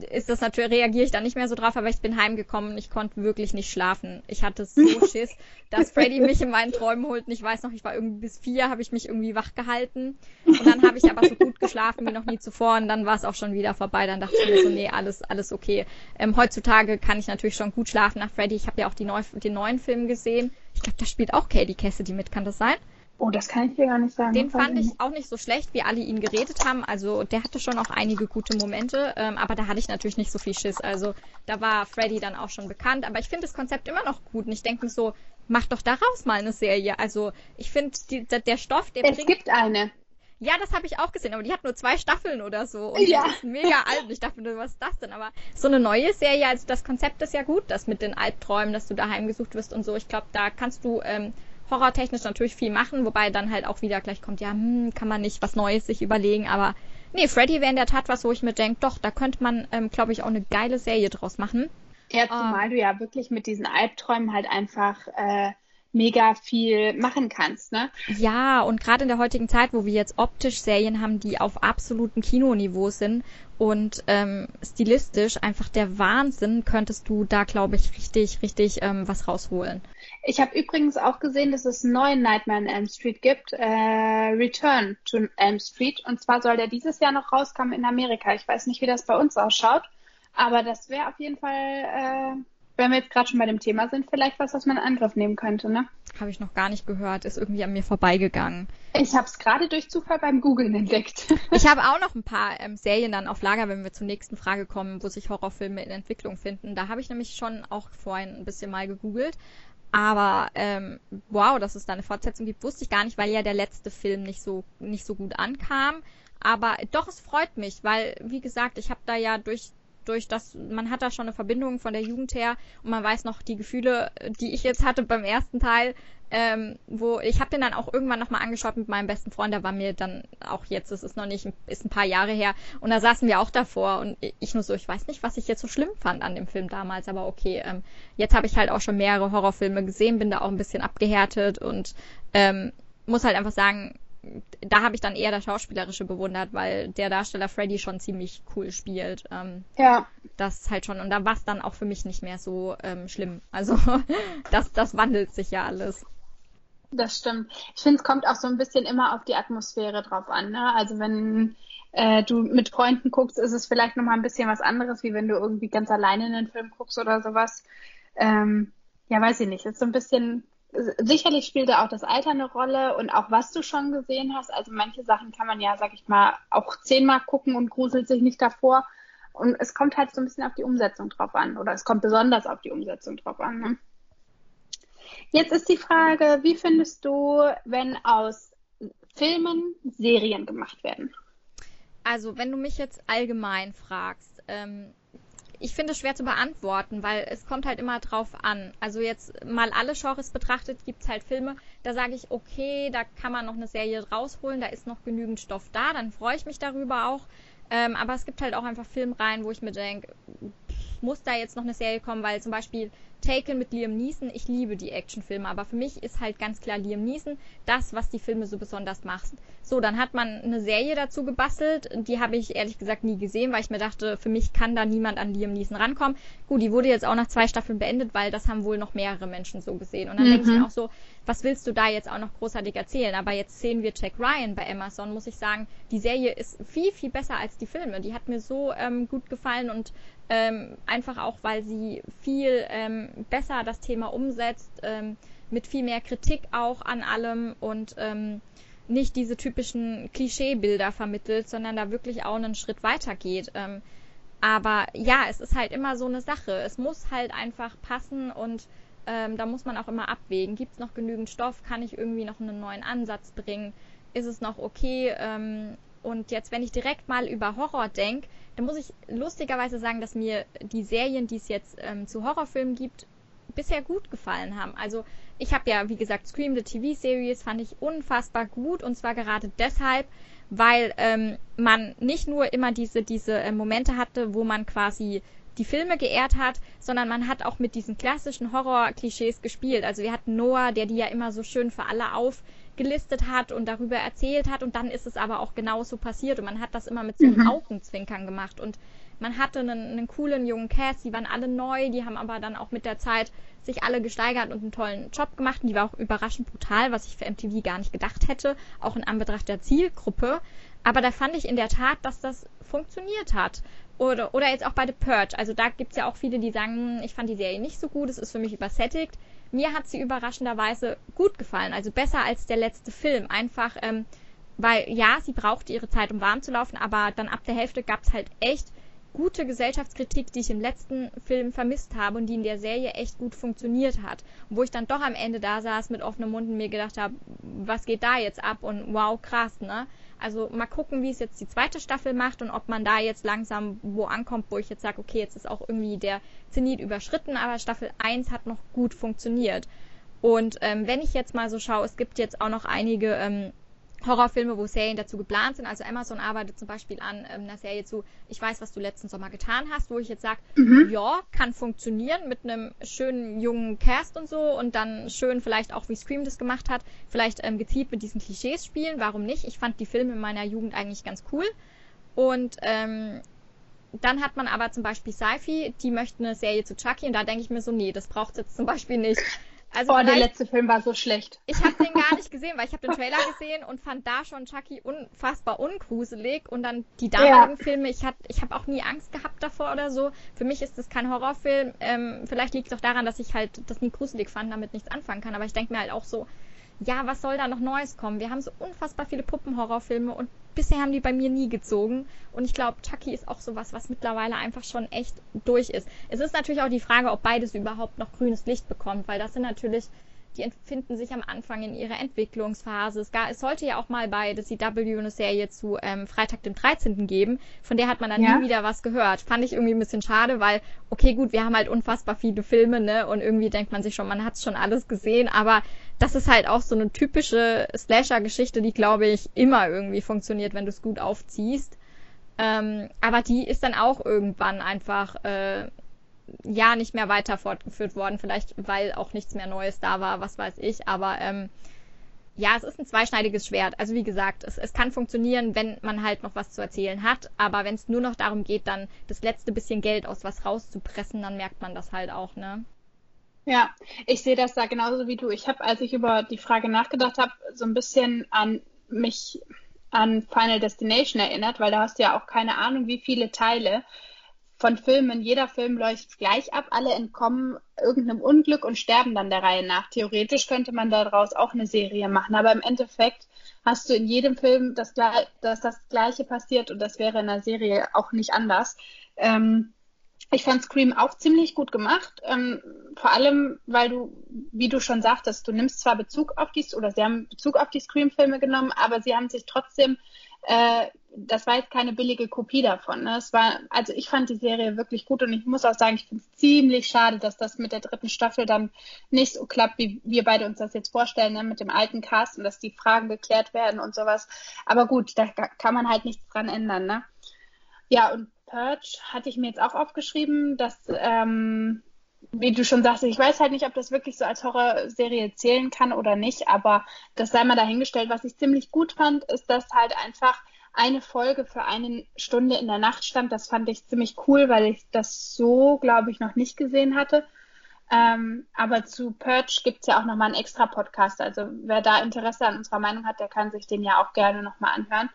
ist das natürlich, reagiere ich da nicht mehr so drauf, aber ich bin heimgekommen und ich konnte wirklich nicht schlafen. Ich hatte so Schiss, dass Freddy mich in meinen Träumen holt und ich weiß noch, ich war irgendwie bis vier, habe ich mich irgendwie wach gehalten und dann habe ich aber so gut geschlafen wie noch nie zuvor und dann war es auch schon wieder vorbei. Dann dachte ich mir so, nee, alles, alles okay. Ähm, heutzutage kann ich natürlich schon gut schlafen nach Freddy. Ich habe ja auch die neu, den neuen Film gesehen. Ich glaube, da spielt auch Katie Cassidy mit, kann das sein? Oh, das kann ich dir gar nicht sagen. Den fand ich auch nicht so schlecht, wie alle ihn geredet haben. Also der hatte schon auch einige gute Momente, ähm, aber da hatte ich natürlich nicht so viel Schiss. Also da war Freddy dann auch schon bekannt. Aber ich finde das Konzept immer noch gut und ich denke mir so, mach doch daraus mal eine Serie. Also ich finde der Stoff, der es bringt... Es gibt eine. Ja, das habe ich auch gesehen, aber die hat nur zwei Staffeln oder so. Und ja. die ist mega alt. Ich dachte mir, was ist das denn? Aber so eine neue Serie, also das Konzept ist ja gut, das mit den Albträumen, dass du daheim gesucht wirst und so. Ich glaube, da kannst du ähm, horrortechnisch natürlich viel machen, wobei dann halt auch wieder gleich kommt, ja, hm, kann man nicht was Neues sich überlegen, aber nee, Freddy wäre in der Tat was, wo ich mir denke, doch, da könnte man, ähm, glaube ich, auch eine geile Serie draus machen. Ja, zumal um, du ja wirklich mit diesen Albträumen halt einfach äh, mega viel machen kannst, ne? Ja, und gerade in der heutigen Zeit, wo wir jetzt optisch Serien haben, die auf absolutem Kinoniveau sind und ähm, stilistisch einfach der Wahnsinn, könntest du da, glaube ich, richtig, richtig ähm, was rausholen. Ich habe übrigens auch gesehen, dass es einen neuen Nightmare on Elm Street gibt, äh, Return to Elm Street. Und zwar soll der dieses Jahr noch rauskommen in Amerika. Ich weiß nicht, wie das bei uns ausschaut, aber das wäre auf jeden Fall äh, wenn wir jetzt gerade schon bei dem Thema sind, vielleicht was, was man in Angriff nehmen könnte, ne? Habe ich noch gar nicht gehört, ist irgendwie an mir vorbeigegangen. Ich habe es gerade durch Zufall beim Googlen entdeckt. ich habe auch noch ein paar ähm, Serien dann auf Lager, wenn wir zur nächsten Frage kommen, wo sich Horrorfilme in Entwicklung finden. Da habe ich nämlich schon auch vorhin ein bisschen mal gegoogelt. Aber ähm, wow, dass es da eine Fortsetzung gibt, wusste ich gar nicht, weil ja der letzte Film nicht so nicht so gut ankam. Aber doch, es freut mich, weil wie gesagt, ich habe da ja durch durch das, man hat da schon eine Verbindung von der Jugend her und man weiß noch die Gefühle, die ich jetzt hatte beim ersten Teil, ähm, wo ich habe den dann auch irgendwann nochmal angeschaut mit meinem besten Freund, der war mir dann auch jetzt, es ist noch nicht, ist ein paar Jahre her und da saßen wir auch davor und ich nur so, ich weiß nicht, was ich jetzt so schlimm fand an dem Film damals, aber okay, ähm, jetzt habe ich halt auch schon mehrere Horrorfilme gesehen, bin da auch ein bisschen abgehärtet und ähm, muss halt einfach sagen, da habe ich dann eher das Schauspielerische bewundert, weil der Darsteller Freddy schon ziemlich cool spielt. Ähm, ja. Das halt schon. Und da war es dann auch für mich nicht mehr so ähm, schlimm. Also das, das wandelt sich ja alles. Das stimmt. Ich finde, es kommt auch so ein bisschen immer auf die Atmosphäre drauf an. Ne? Also wenn äh, du mit Freunden guckst, ist es vielleicht nochmal ein bisschen was anderes, wie wenn du irgendwie ganz alleine in den Film guckst oder sowas. Ähm, ja, weiß ich nicht. Ist so ein bisschen sicherlich spielt da auch das Alter eine Rolle und auch was du schon gesehen hast. Also manche Sachen kann man ja, sag ich mal, auch zehnmal gucken und gruselt sich nicht davor. Und es kommt halt so ein bisschen auf die Umsetzung drauf an. Oder es kommt besonders auf die Umsetzung drauf an. Ne? Jetzt ist die Frage, wie findest du, wenn aus Filmen Serien gemacht werden? Also, wenn du mich jetzt allgemein fragst, ähm, ich finde es schwer zu beantworten, weil es kommt halt immer drauf an. Also jetzt mal alle Genres betrachtet, gibt es halt Filme, da sage ich, okay, da kann man noch eine Serie rausholen, da ist noch genügend Stoff da, dann freue ich mich darüber auch. Ähm, aber es gibt halt auch einfach Filmreihen, wo ich mir denke, muss da jetzt noch eine Serie kommen, weil zum Beispiel Taken mit Liam Neeson, ich liebe die Actionfilme, aber für mich ist halt ganz klar Liam Neeson das, was die Filme so besonders macht. So, dann hat man eine Serie dazu gebastelt, die habe ich ehrlich gesagt nie gesehen, weil ich mir dachte, für mich kann da niemand an Liam Neeson rankommen. Gut, die wurde jetzt auch nach zwei Staffeln beendet, weil das haben wohl noch mehrere Menschen so gesehen. Und dann mhm. denke ich mir auch so, was willst du da jetzt auch noch großartig erzählen? Aber jetzt sehen wir Jack Ryan bei Amazon, muss ich sagen, die Serie ist viel, viel besser als die Filme. Die hat mir so ähm, gut gefallen und ähm, einfach auch, weil sie viel ähm, besser das Thema umsetzt, ähm, mit viel mehr Kritik auch an allem und ähm, nicht diese typischen Klischeebilder vermittelt, sondern da wirklich auch einen Schritt weiter geht. Ähm, aber ja, es ist halt immer so eine Sache. Es muss halt einfach passen und ähm, da muss man auch immer abwägen. Gibt es noch genügend Stoff? Kann ich irgendwie noch einen neuen Ansatz bringen? Ist es noch okay? Und jetzt, wenn ich direkt mal über Horror denke, dann muss ich lustigerweise sagen, dass mir die Serien, die es jetzt ähm, zu Horrorfilmen gibt, bisher gut gefallen haben. Also ich habe ja, wie gesagt, Scream the TV-Series fand ich unfassbar gut und zwar gerade deshalb, weil ähm, man nicht nur immer diese, diese äh, Momente hatte, wo man quasi die Filme geehrt hat, sondern man hat auch mit diesen klassischen Horror-Klischees gespielt. Also wir hatten Noah, der die ja immer so schön für alle aufgelistet hat und darüber erzählt hat und dann ist es aber auch genauso passiert und man hat das immer mit so einem mhm. Augenzwinkern gemacht und man hatte einen, einen coolen jungen Cast, die waren alle neu, die haben aber dann auch mit der Zeit sich alle gesteigert und einen tollen Job gemacht und die war auch überraschend brutal, was ich für MTV gar nicht gedacht hätte, auch in Anbetracht der Zielgruppe. Aber da fand ich in der Tat, dass das funktioniert hat. Oder, oder jetzt auch bei The Purge. Also da gibt es ja auch viele, die sagen, hm, ich fand die Serie nicht so gut, es ist für mich übersättigt. Mir hat sie überraschenderweise gut gefallen, also besser als der letzte Film. Einfach, ähm, weil ja, sie brauchte ihre Zeit, um warm zu laufen, aber dann ab der Hälfte gab es halt echt gute Gesellschaftskritik, die ich im letzten Film vermisst habe und die in der Serie echt gut funktioniert hat. Wo ich dann doch am Ende da saß mit offenem Mund und mir gedacht habe, was geht da jetzt ab und wow, krass, ne? Also mal gucken, wie es jetzt die zweite Staffel macht und ob man da jetzt langsam wo ankommt, wo ich jetzt sage, okay, jetzt ist auch irgendwie der Zenit überschritten, aber Staffel 1 hat noch gut funktioniert. Und ähm, wenn ich jetzt mal so schaue, es gibt jetzt auch noch einige ähm, Horrorfilme, wo Serien dazu geplant sind. Also Amazon arbeitet zum Beispiel an ähm, einer Serie zu Ich weiß, was du letzten Sommer getan hast, wo ich jetzt sage, mhm. ja, kann funktionieren mit einem schönen jungen Cast und so und dann schön vielleicht auch, wie Scream das gemacht hat, vielleicht ähm, gezielt mit diesen Klischees spielen. Warum nicht? Ich fand die Filme in meiner Jugend eigentlich ganz cool. Und ähm, dann hat man aber zum Beispiel Sci-Fi, die möchten eine Serie zu Chucky und da denke ich mir so, nee, das braucht jetzt zum Beispiel nicht. Also oh, der letzte Film war so schlecht. Ich habe den gar nicht gesehen, weil ich habe den Trailer gesehen und fand da schon Chucky unfassbar ungruselig und dann die damaligen ja. Filme, ich, ich habe auch nie Angst gehabt davor oder so. Für mich ist das kein Horrorfilm. Ähm, vielleicht liegt es auch daran, dass ich halt das nie gruselig fand, damit nichts anfangen kann, aber ich denke mir halt auch so, ja, was soll da noch Neues kommen? Wir haben so unfassbar viele Puppenhorrorfilme und bisher haben die bei mir nie gezogen. Und ich glaube, Chucky ist auch sowas, was mittlerweile einfach schon echt durch ist. Es ist natürlich auch die Frage, ob beides überhaupt noch grünes Licht bekommt, weil das sind natürlich die befinden sich am Anfang in ihrer Entwicklungsphase. Es, gar, es sollte ja auch mal bei der CW eine Serie zu ähm, Freitag dem 13. geben. Von der hat man dann ja. nie wieder was gehört. Fand ich irgendwie ein bisschen schade, weil, okay, gut, wir haben halt unfassbar viele Filme, ne? Und irgendwie denkt man sich schon, man hat schon alles gesehen, aber das ist halt auch so eine typische Slasher-Geschichte, die, glaube ich, immer irgendwie funktioniert, wenn du es gut aufziehst. Ähm, aber die ist dann auch irgendwann einfach äh, ja nicht mehr weiter fortgeführt worden. Vielleicht, weil auch nichts mehr Neues da war, was weiß ich. Aber ähm, ja, es ist ein zweischneidiges Schwert. Also wie gesagt, es, es kann funktionieren, wenn man halt noch was zu erzählen hat. Aber wenn es nur noch darum geht, dann das letzte bisschen Geld aus was rauszupressen, dann merkt man das halt auch, ne? Ja, ich sehe das da genauso wie du. Ich habe, als ich über die Frage nachgedacht habe, so ein bisschen an mich an Final Destination erinnert, weil da hast du ja auch keine Ahnung, wie viele Teile von Filmen. Jeder Film läuft gleich ab, alle entkommen irgendeinem Unglück und sterben dann der Reihe nach. Theoretisch könnte man daraus auch eine Serie machen, aber im Endeffekt hast du in jedem Film, das, dass das Gleiche passiert und das wäre in der Serie auch nicht anders. Ähm, ich fand Scream auch ziemlich gut gemacht, ähm, vor allem, weil du, wie du schon sagtest, du nimmst zwar Bezug auf die, oder sie haben Bezug auf die Scream-Filme genommen, aber sie haben sich trotzdem äh, das war jetzt keine billige Kopie davon. Ne? Es war, also ich fand die Serie wirklich gut und ich muss auch sagen, ich finde es ziemlich schade, dass das mit der dritten Staffel dann nicht so klappt, wie wir beide uns das jetzt vorstellen, ne? mit dem alten Cast und dass die Fragen geklärt werden und sowas. Aber gut, da kann man halt nichts dran ändern. Ne? Ja, und Purge hatte ich mir jetzt auch aufgeschrieben, dass, ähm, wie du schon sagst, ich weiß halt nicht, ob das wirklich so als Horrorserie zählen kann oder nicht, aber das sei mal dahingestellt. Was ich ziemlich gut fand, ist, dass halt einfach eine Folge für eine Stunde in der Nacht stand. Das fand ich ziemlich cool, weil ich das so, glaube ich, noch nicht gesehen hatte. Ähm, aber zu Purge gibt es ja auch nochmal einen extra Podcast. Also wer da Interesse an unserer Meinung hat, der kann sich den ja auch gerne nochmal anhören.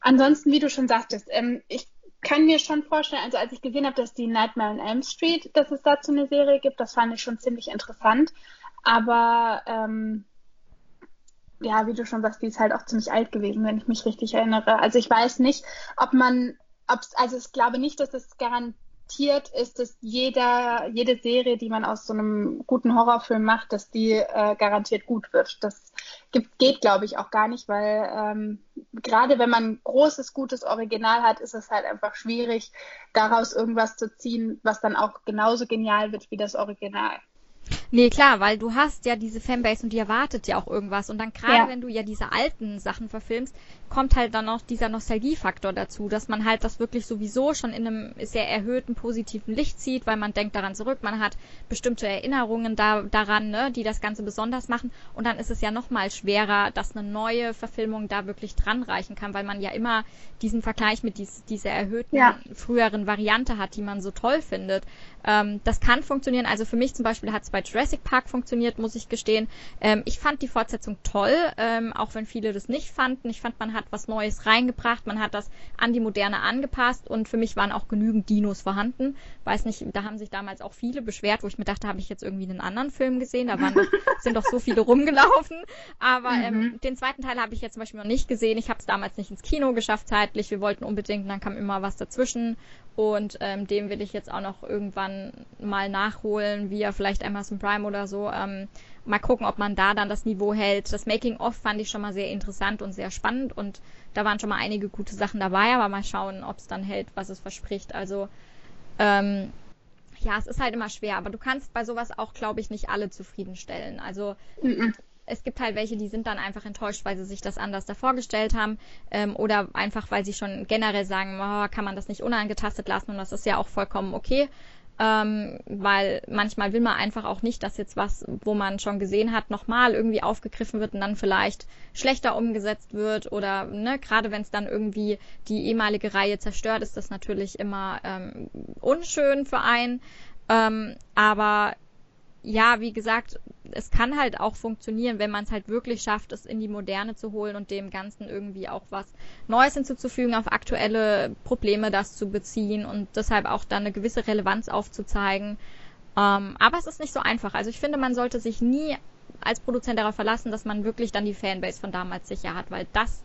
Ansonsten, wie du schon sagtest, ähm, ich kann mir schon vorstellen, also als ich gesehen habe, dass die Nightmare on Elm Street, dass es dazu eine Serie gibt, das fand ich schon ziemlich interessant. Aber ähm, ja, wie du schon sagst, die ist halt auch ziemlich alt gewesen, wenn ich mich richtig erinnere. Also ich weiß nicht, ob man, ob's, also ich glaube nicht, dass es garantiert ist, dass jeder, jede Serie, die man aus so einem guten Horrorfilm macht, dass die äh, garantiert gut wird. Das gibt, geht, glaube ich, auch gar nicht, weil ähm, gerade wenn man ein großes, gutes Original hat, ist es halt einfach schwierig, daraus irgendwas zu ziehen, was dann auch genauso genial wird wie das Original. Nee, klar, weil du hast ja diese Fanbase und die erwartet ja auch irgendwas. Und dann gerade, ja. wenn du ja diese alten Sachen verfilmst, kommt halt dann noch dieser Nostalgiefaktor dazu, dass man halt das wirklich sowieso schon in einem sehr erhöhten positiven Licht sieht, weil man denkt daran zurück, man hat bestimmte Erinnerungen da, daran, ne, die das Ganze besonders machen. Und dann ist es ja nochmal schwerer, dass eine neue Verfilmung da wirklich dran reichen kann, weil man ja immer diesen Vergleich mit dies, dieser erhöhten ja. früheren Variante hat, die man so toll findet. Ähm, das kann funktionieren. Also für mich zum Beispiel hat es bei Jurassic Park funktioniert, muss ich gestehen. Ähm, ich fand die Fortsetzung toll, ähm, auch wenn viele das nicht fanden. Ich fand, man hat was Neues reingebracht, man hat das an die Moderne angepasst und für mich waren auch genügend Dinos vorhanden. Weiß nicht, da haben sich damals auch viele beschwert, wo ich mir dachte, habe ich jetzt irgendwie einen anderen Film gesehen? Da waren doch, sind doch so viele rumgelaufen. Aber ähm, mhm. den zweiten Teil habe ich jetzt zum Beispiel noch nicht gesehen. Ich habe es damals nicht ins Kino geschafft zeitlich. Wir wollten unbedingt, dann kam immer was dazwischen und ähm, dem will ich jetzt auch noch irgendwann mal nachholen, via vielleicht Amazon Prime oder so. Ähm, mal gucken, ob man da dann das Niveau hält. Das Making-of fand ich schon mal sehr interessant und sehr spannend und da waren schon mal einige gute Sachen dabei, aber mal schauen, ob es dann hält, was es verspricht. Also ähm, ja, es ist halt immer schwer, aber du kannst bei sowas auch, glaube ich, nicht alle zufriedenstellen. Also mhm es gibt halt welche, die sind dann einfach enttäuscht, weil sie sich das anders da vorgestellt haben ähm, oder einfach, weil sie schon generell sagen, oh, kann man das nicht unangetastet lassen und das ist ja auch vollkommen okay. Ähm, weil manchmal will man einfach auch nicht, dass jetzt was, wo man schon gesehen hat, nochmal irgendwie aufgegriffen wird und dann vielleicht schlechter umgesetzt wird oder ne, gerade wenn es dann irgendwie die ehemalige Reihe zerstört, ist das natürlich immer ähm, unschön für einen. Ähm, aber ja, wie gesagt, es kann halt auch funktionieren, wenn man es halt wirklich schafft, es in die Moderne zu holen und dem Ganzen irgendwie auch was Neues hinzuzufügen, auf aktuelle Probleme das zu beziehen und deshalb auch dann eine gewisse Relevanz aufzuzeigen. Ähm, aber es ist nicht so einfach. Also ich finde, man sollte sich nie als Produzent darauf verlassen, dass man wirklich dann die Fanbase von damals sicher hat, weil das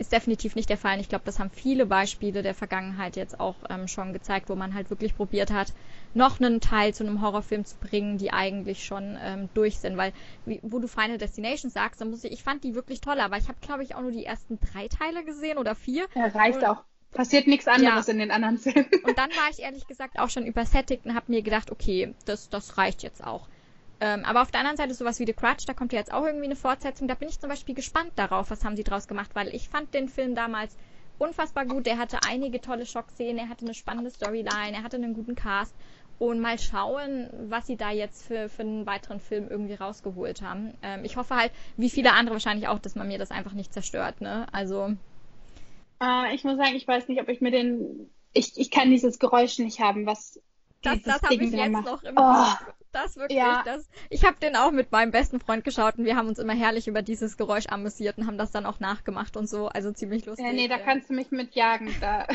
ist definitiv nicht der Fall. Und ich glaube, das haben viele Beispiele der Vergangenheit jetzt auch ähm, schon gezeigt, wo man halt wirklich probiert hat, noch einen Teil zu einem Horrorfilm zu bringen, die eigentlich schon ähm, durch sind. Weil, wie, wo du Final Destination sagst, dann muss ich, ich fand die wirklich toll, aber ich habe, glaube ich, auch nur die ersten drei Teile gesehen oder vier. Ja, reicht und, auch. Passiert nichts anderes ja. in den anderen Filmen. Und dann war ich ehrlich gesagt auch schon übersättigt und habe mir gedacht, okay, das, das reicht jetzt auch. Ähm, aber auf der anderen Seite sowas wie The Crutch, da kommt ja jetzt auch irgendwie eine Fortsetzung. Da bin ich zum Beispiel gespannt darauf, was haben sie draus gemacht, weil ich fand den Film damals unfassbar gut. Der hatte einige tolle Schockszenen, er hatte eine spannende Storyline, er hatte einen guten Cast. Und mal schauen, was sie da jetzt für, für einen weiteren Film irgendwie rausgeholt haben. Ähm, ich hoffe halt, wie viele andere wahrscheinlich auch, dass man mir das einfach nicht zerstört, ne? Also. Äh, ich muss sagen, ich weiß nicht, ob ich mir den. Ich, ich kann dieses Geräusch nicht haben, was. Das, das habe ich jetzt macht. noch im oh. Das wirklich, ja. das. Ich habe den auch mit meinem besten Freund geschaut und wir haben uns immer herrlich über dieses Geräusch amüsiert und haben das dann auch nachgemacht und so. Also ziemlich lustig. Ja, nee, da kannst du mich mitjagen. Da.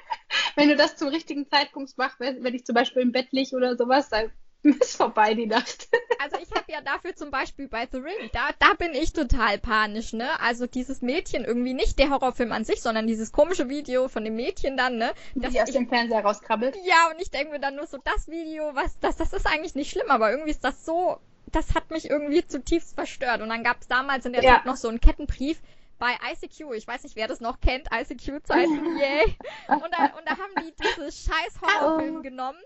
wenn du das zum richtigen Zeitpunkt machst, wenn ich zum Beispiel im Bett liege oder sowas, dann ist vorbei die Nacht. also ich habe ja dafür zum Beispiel bei The Ring, da, da bin ich total panisch, ne? Also dieses Mädchen irgendwie nicht der Horrorfilm an sich, sondern dieses komische Video von dem Mädchen dann, ne? Das die aus ich, dem Fernseher rauskrabbelt. Ja, und ich denke mir dann nur so, das Video, was, das, das ist eigentlich nicht schlimm, aber irgendwie ist das so, das hat mich irgendwie zutiefst verstört. Und dann gab es damals in der ja. Zeit noch so einen Kettenbrief, bei ICQ, ich weiß nicht, wer das noch kennt, ICQ-Zeiten, yay. Und da, und da haben die dieses scheiß Horrorfilm genommen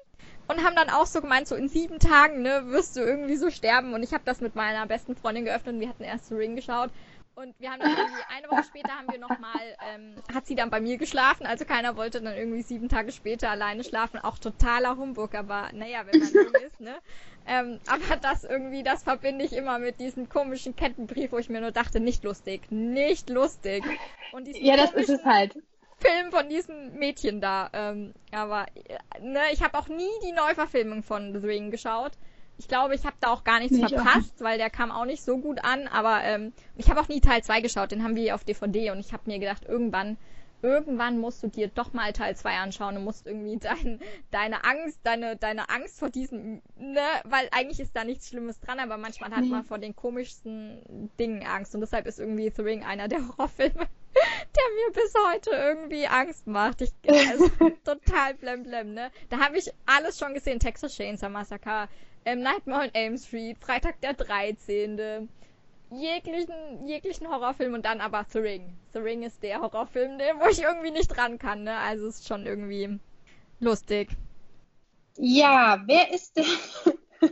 und haben dann auch so gemeint, so in sieben Tagen, ne, wirst du irgendwie so sterben. Und ich habe das mit meiner besten Freundin geöffnet und wir hatten erst The Ring geschaut. Und wir haben dann irgendwie, eine Woche später haben wir nochmal, ähm, hat sie dann bei mir geschlafen, also keiner wollte dann irgendwie sieben Tage später alleine schlafen, auch totaler Humbug, aber naja, wenn man jung ist, ne. Ähm, aber das irgendwie, das verbinde ich immer mit diesem komischen Kettenbrief, wo ich mir nur dachte, nicht lustig, nicht lustig. Und ja, das ist es halt. Film von diesem Mädchen da. Ähm, aber ne, ich habe auch nie die Neuverfilmung von The Ring geschaut. Ich glaube, ich habe da auch gar nichts nicht verpasst, auch. weil der kam auch nicht so gut an. Aber ähm, ich habe auch nie Teil 2 geschaut, den haben wir auf DVD und ich habe mir gedacht, irgendwann irgendwann musst du dir doch mal Teil 2 anschauen und musst irgendwie dein, deine Angst, deine, deine Angst vor diesem, ne, weil eigentlich ist da nichts Schlimmes dran, aber manchmal hat man vor den komischsten Dingen Angst und deshalb ist irgendwie The Ring einer der Horrorfilme, der mir bis heute irgendwie Angst macht. Ich, also, total blemblem, ne. Da habe ich alles schon gesehen, Texas Chainsaw Massacre, ähm, Nightmare on Elm Street, Freitag der 13., jeglichen, jeglichen Horrorfilm und dann aber The Ring. The Ring ist der Horrorfilm, wo ich irgendwie nicht ran kann, ne? Also ist schon irgendwie lustig. Ja, wer ist denn.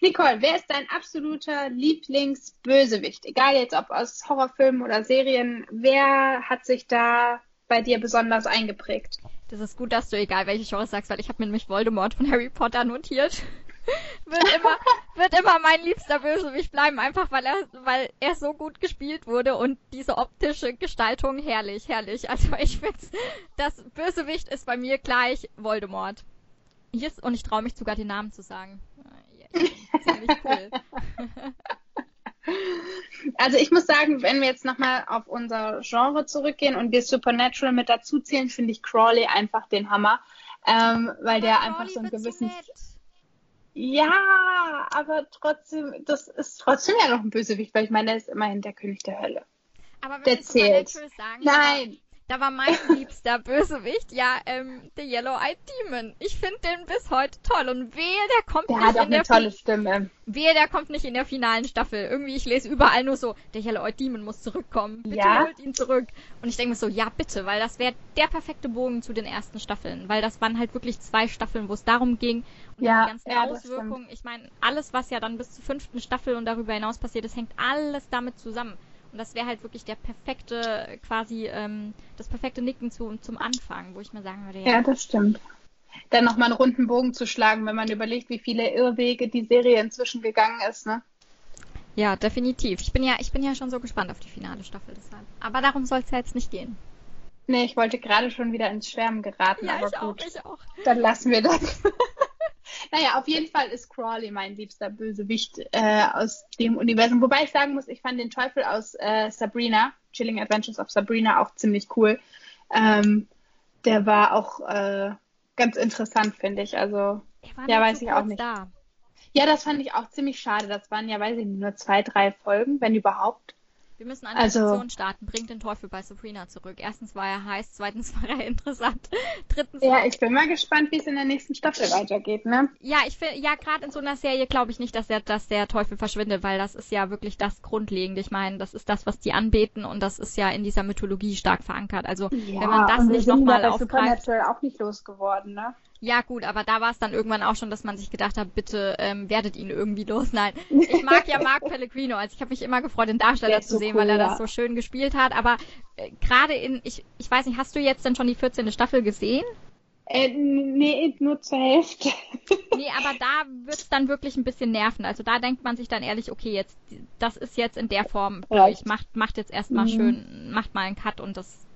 Nicole, wer ist dein absoluter Lieblingsbösewicht? Egal jetzt ob aus Horrorfilmen oder Serien, wer hat sich da bei dir besonders eingeprägt? Das ist gut, dass du egal welche Genre sagst, weil ich habe mir nämlich Voldemort von Harry Potter notiert. Wird immer, wird immer mein liebster Bösewicht bleiben, einfach weil er, weil er so gut gespielt wurde und diese optische Gestaltung herrlich, herrlich. Also ich find's, das Bösewicht ist bei mir gleich Voldemort. Hier ist, und ich traue mich sogar den Namen zu sagen. Yeah, ziemlich cool. Also ich muss sagen, wenn wir jetzt nochmal auf unser Genre zurückgehen und wir Supernatural mit dazu zählen, finde ich Crawley einfach den Hammer. Ähm, weil der Crawley einfach so einen gewissen. So ja, aber trotzdem, das ist trotzdem ja noch ein Bösewicht, weil ich meine, er ist immerhin der König der Hölle. Aber wenn der zählt. Sagen, Nein. Da war mein liebster Bösewicht, ja, ähm, The Yellow-Eyed Demon. Ich finde den bis heute toll und wehe, der kommt der nicht hat auch in eine der tolle Stimme. Wehe, der kommt nicht in der finalen Staffel. Irgendwie, ich lese überall nur so, der Yellow-Eyed Demon muss zurückkommen. Bitte ja? holt ihn zurück. Und ich denke mir so, ja, bitte, weil das wäre der perfekte Bogen zu den ersten Staffeln. Weil das waren halt wirklich zwei Staffeln, wo es darum ging, und ja, die ganzen ja, Auswirkungen. Ich meine, alles, was ja dann bis zur fünften Staffel und darüber hinaus passiert ist, hängt alles damit zusammen. Und das wäre halt wirklich der perfekte, quasi, ähm, das perfekte Nicken zu, zum Anfang, wo ich mir sagen würde, ja. Ja, das stimmt. Dann nochmal einen runden Bogen zu schlagen, wenn man überlegt, wie viele Irrwege die Serie inzwischen gegangen ist, ne? Ja, definitiv. Ich bin ja, ich bin ja schon so gespannt auf die finale Staffel deshalb. Aber darum soll es ja jetzt nicht gehen. Nee, ich wollte gerade schon wieder ins Schwärmen geraten, ja, aber ich gut. Auch, ich auch. Dann lassen wir das. naja, auf jeden Fall ist Crawley mein liebster Bösewicht äh, aus dem Universum. Wobei ich sagen muss, ich fand den Teufel aus äh, Sabrina, Chilling Adventures of Sabrina, auch ziemlich cool. Ähm, der war auch äh, ganz interessant, finde ich. Also, ja, weiß ich auch nicht. Da. Ja, das fand ich auch ziemlich schade. Das waren ja, weiß ich nicht, nur zwei, drei Folgen, wenn überhaupt. Wir müssen eine also, Aktion starten. Bringt den Teufel bei Sabrina zurück. Erstens war er heiß, zweitens war er interessant. Drittens. Ja, ich bin mal gespannt, wie es in der nächsten Staffel weitergeht, ne? Ja, ich finde, ja, gerade in so einer Serie glaube ich nicht, dass der, dass der Teufel verschwindet, weil das ist ja wirklich das Grundlegende. Ich meine, das ist das, was die anbeten und das ist ja in dieser Mythologie stark verankert. Also, ja, wenn man das nicht nochmal aufgreift. Supernatural auch nicht losgeworden, ne? Ja, gut, aber da war es dann irgendwann auch schon, dass man sich gedacht hat, bitte ähm, werdet ihn irgendwie los. Nein, ich mag ja Mark Pellegrino. Also ich habe mich immer gefreut, den Darsteller zu so sehen, cool, weil er ja. das so schön gespielt hat. Aber äh, gerade in, ich, ich weiß nicht, hast du jetzt denn schon die 14. Staffel gesehen? Äh, nee, nur zur Hälfte. nee, aber da wird's dann wirklich ein bisschen nerven. Also da denkt man sich dann ehrlich, okay, jetzt, das ist jetzt in der Form durch. Macht, macht jetzt erstmal mhm. schön, macht mal einen Cut und das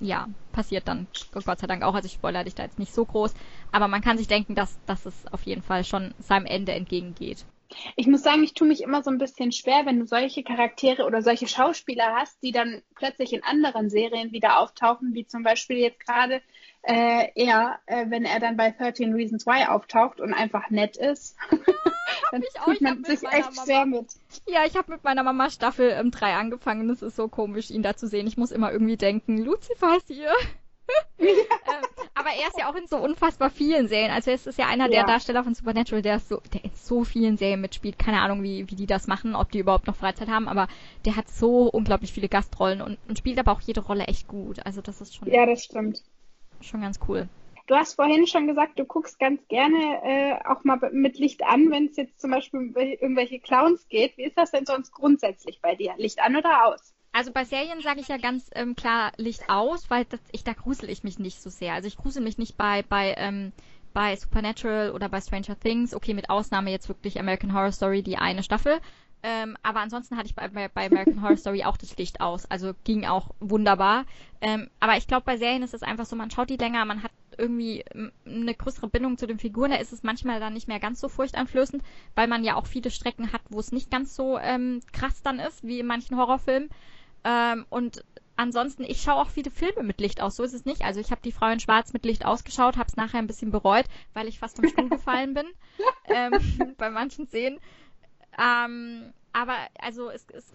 ja, passiert dann Gott sei Dank auch. Also ich spoilere dich da jetzt nicht so groß. Aber man kann sich denken, dass, dass es auf jeden Fall schon seinem Ende entgegengeht. Ich muss sagen, ich tue mich immer so ein bisschen schwer, wenn du solche Charaktere oder solche Schauspieler hast, die dann plötzlich in anderen Serien wieder auftauchen, wie zum Beispiel jetzt gerade äh, er, äh, wenn er dann bei 13 Reasons Why auftaucht und einfach nett ist. dann ich fühlt man sich echt Mama. sehr mit. Ja, ich habe mit meiner Mama Staffel ähm, 3 angefangen. Es ist so komisch, ihn da zu sehen. Ich muss immer irgendwie denken, Lucifer ist hier. ähm, aber er ist ja auch in so unfassbar vielen Serien. Also es ist ja einer der Darsteller von Supernatural, der so, der in so vielen Serien mitspielt. Keine Ahnung, wie, wie die das machen, ob die überhaupt noch Freizeit haben, aber der hat so unglaublich viele Gastrollen und, und spielt aber auch jede Rolle echt gut. Also das ist schon. Ja, das stimmt. Schon ganz cool. Du hast vorhin schon gesagt, du guckst ganz gerne äh, auch mal mit Licht an, wenn es jetzt zum Beispiel um irgendwelche Clowns geht. Wie ist das denn sonst grundsätzlich bei dir? Licht an oder aus? Also bei Serien sage ich ja ganz ähm, klar Licht aus, weil das, ich, da grusel ich mich nicht so sehr. Also ich grusel mich nicht bei, bei, ähm, bei Supernatural oder bei Stranger Things. Okay, mit Ausnahme jetzt wirklich American Horror Story, die eine Staffel. Ähm, aber ansonsten hatte ich bei, bei, bei American Horror Story auch das Licht aus. Also ging auch wunderbar. Ähm, aber ich glaube, bei Serien ist es einfach so, man schaut die länger, man hat irgendwie eine größere Bindung zu den Figuren. Da ist es manchmal dann nicht mehr ganz so furchteinflößend, weil man ja auch viele Strecken hat, wo es nicht ganz so ähm, krass dann ist, wie in manchen Horrorfilmen. Ähm, und ansonsten, ich schaue auch viele Filme mit Licht aus. So ist es nicht. Also ich habe die Frau in Schwarz mit Licht ausgeschaut, habe es nachher ein bisschen bereut, weil ich fast vom Stuhl gefallen bin ähm, bei manchen Szenen. Ähm, aber also es, es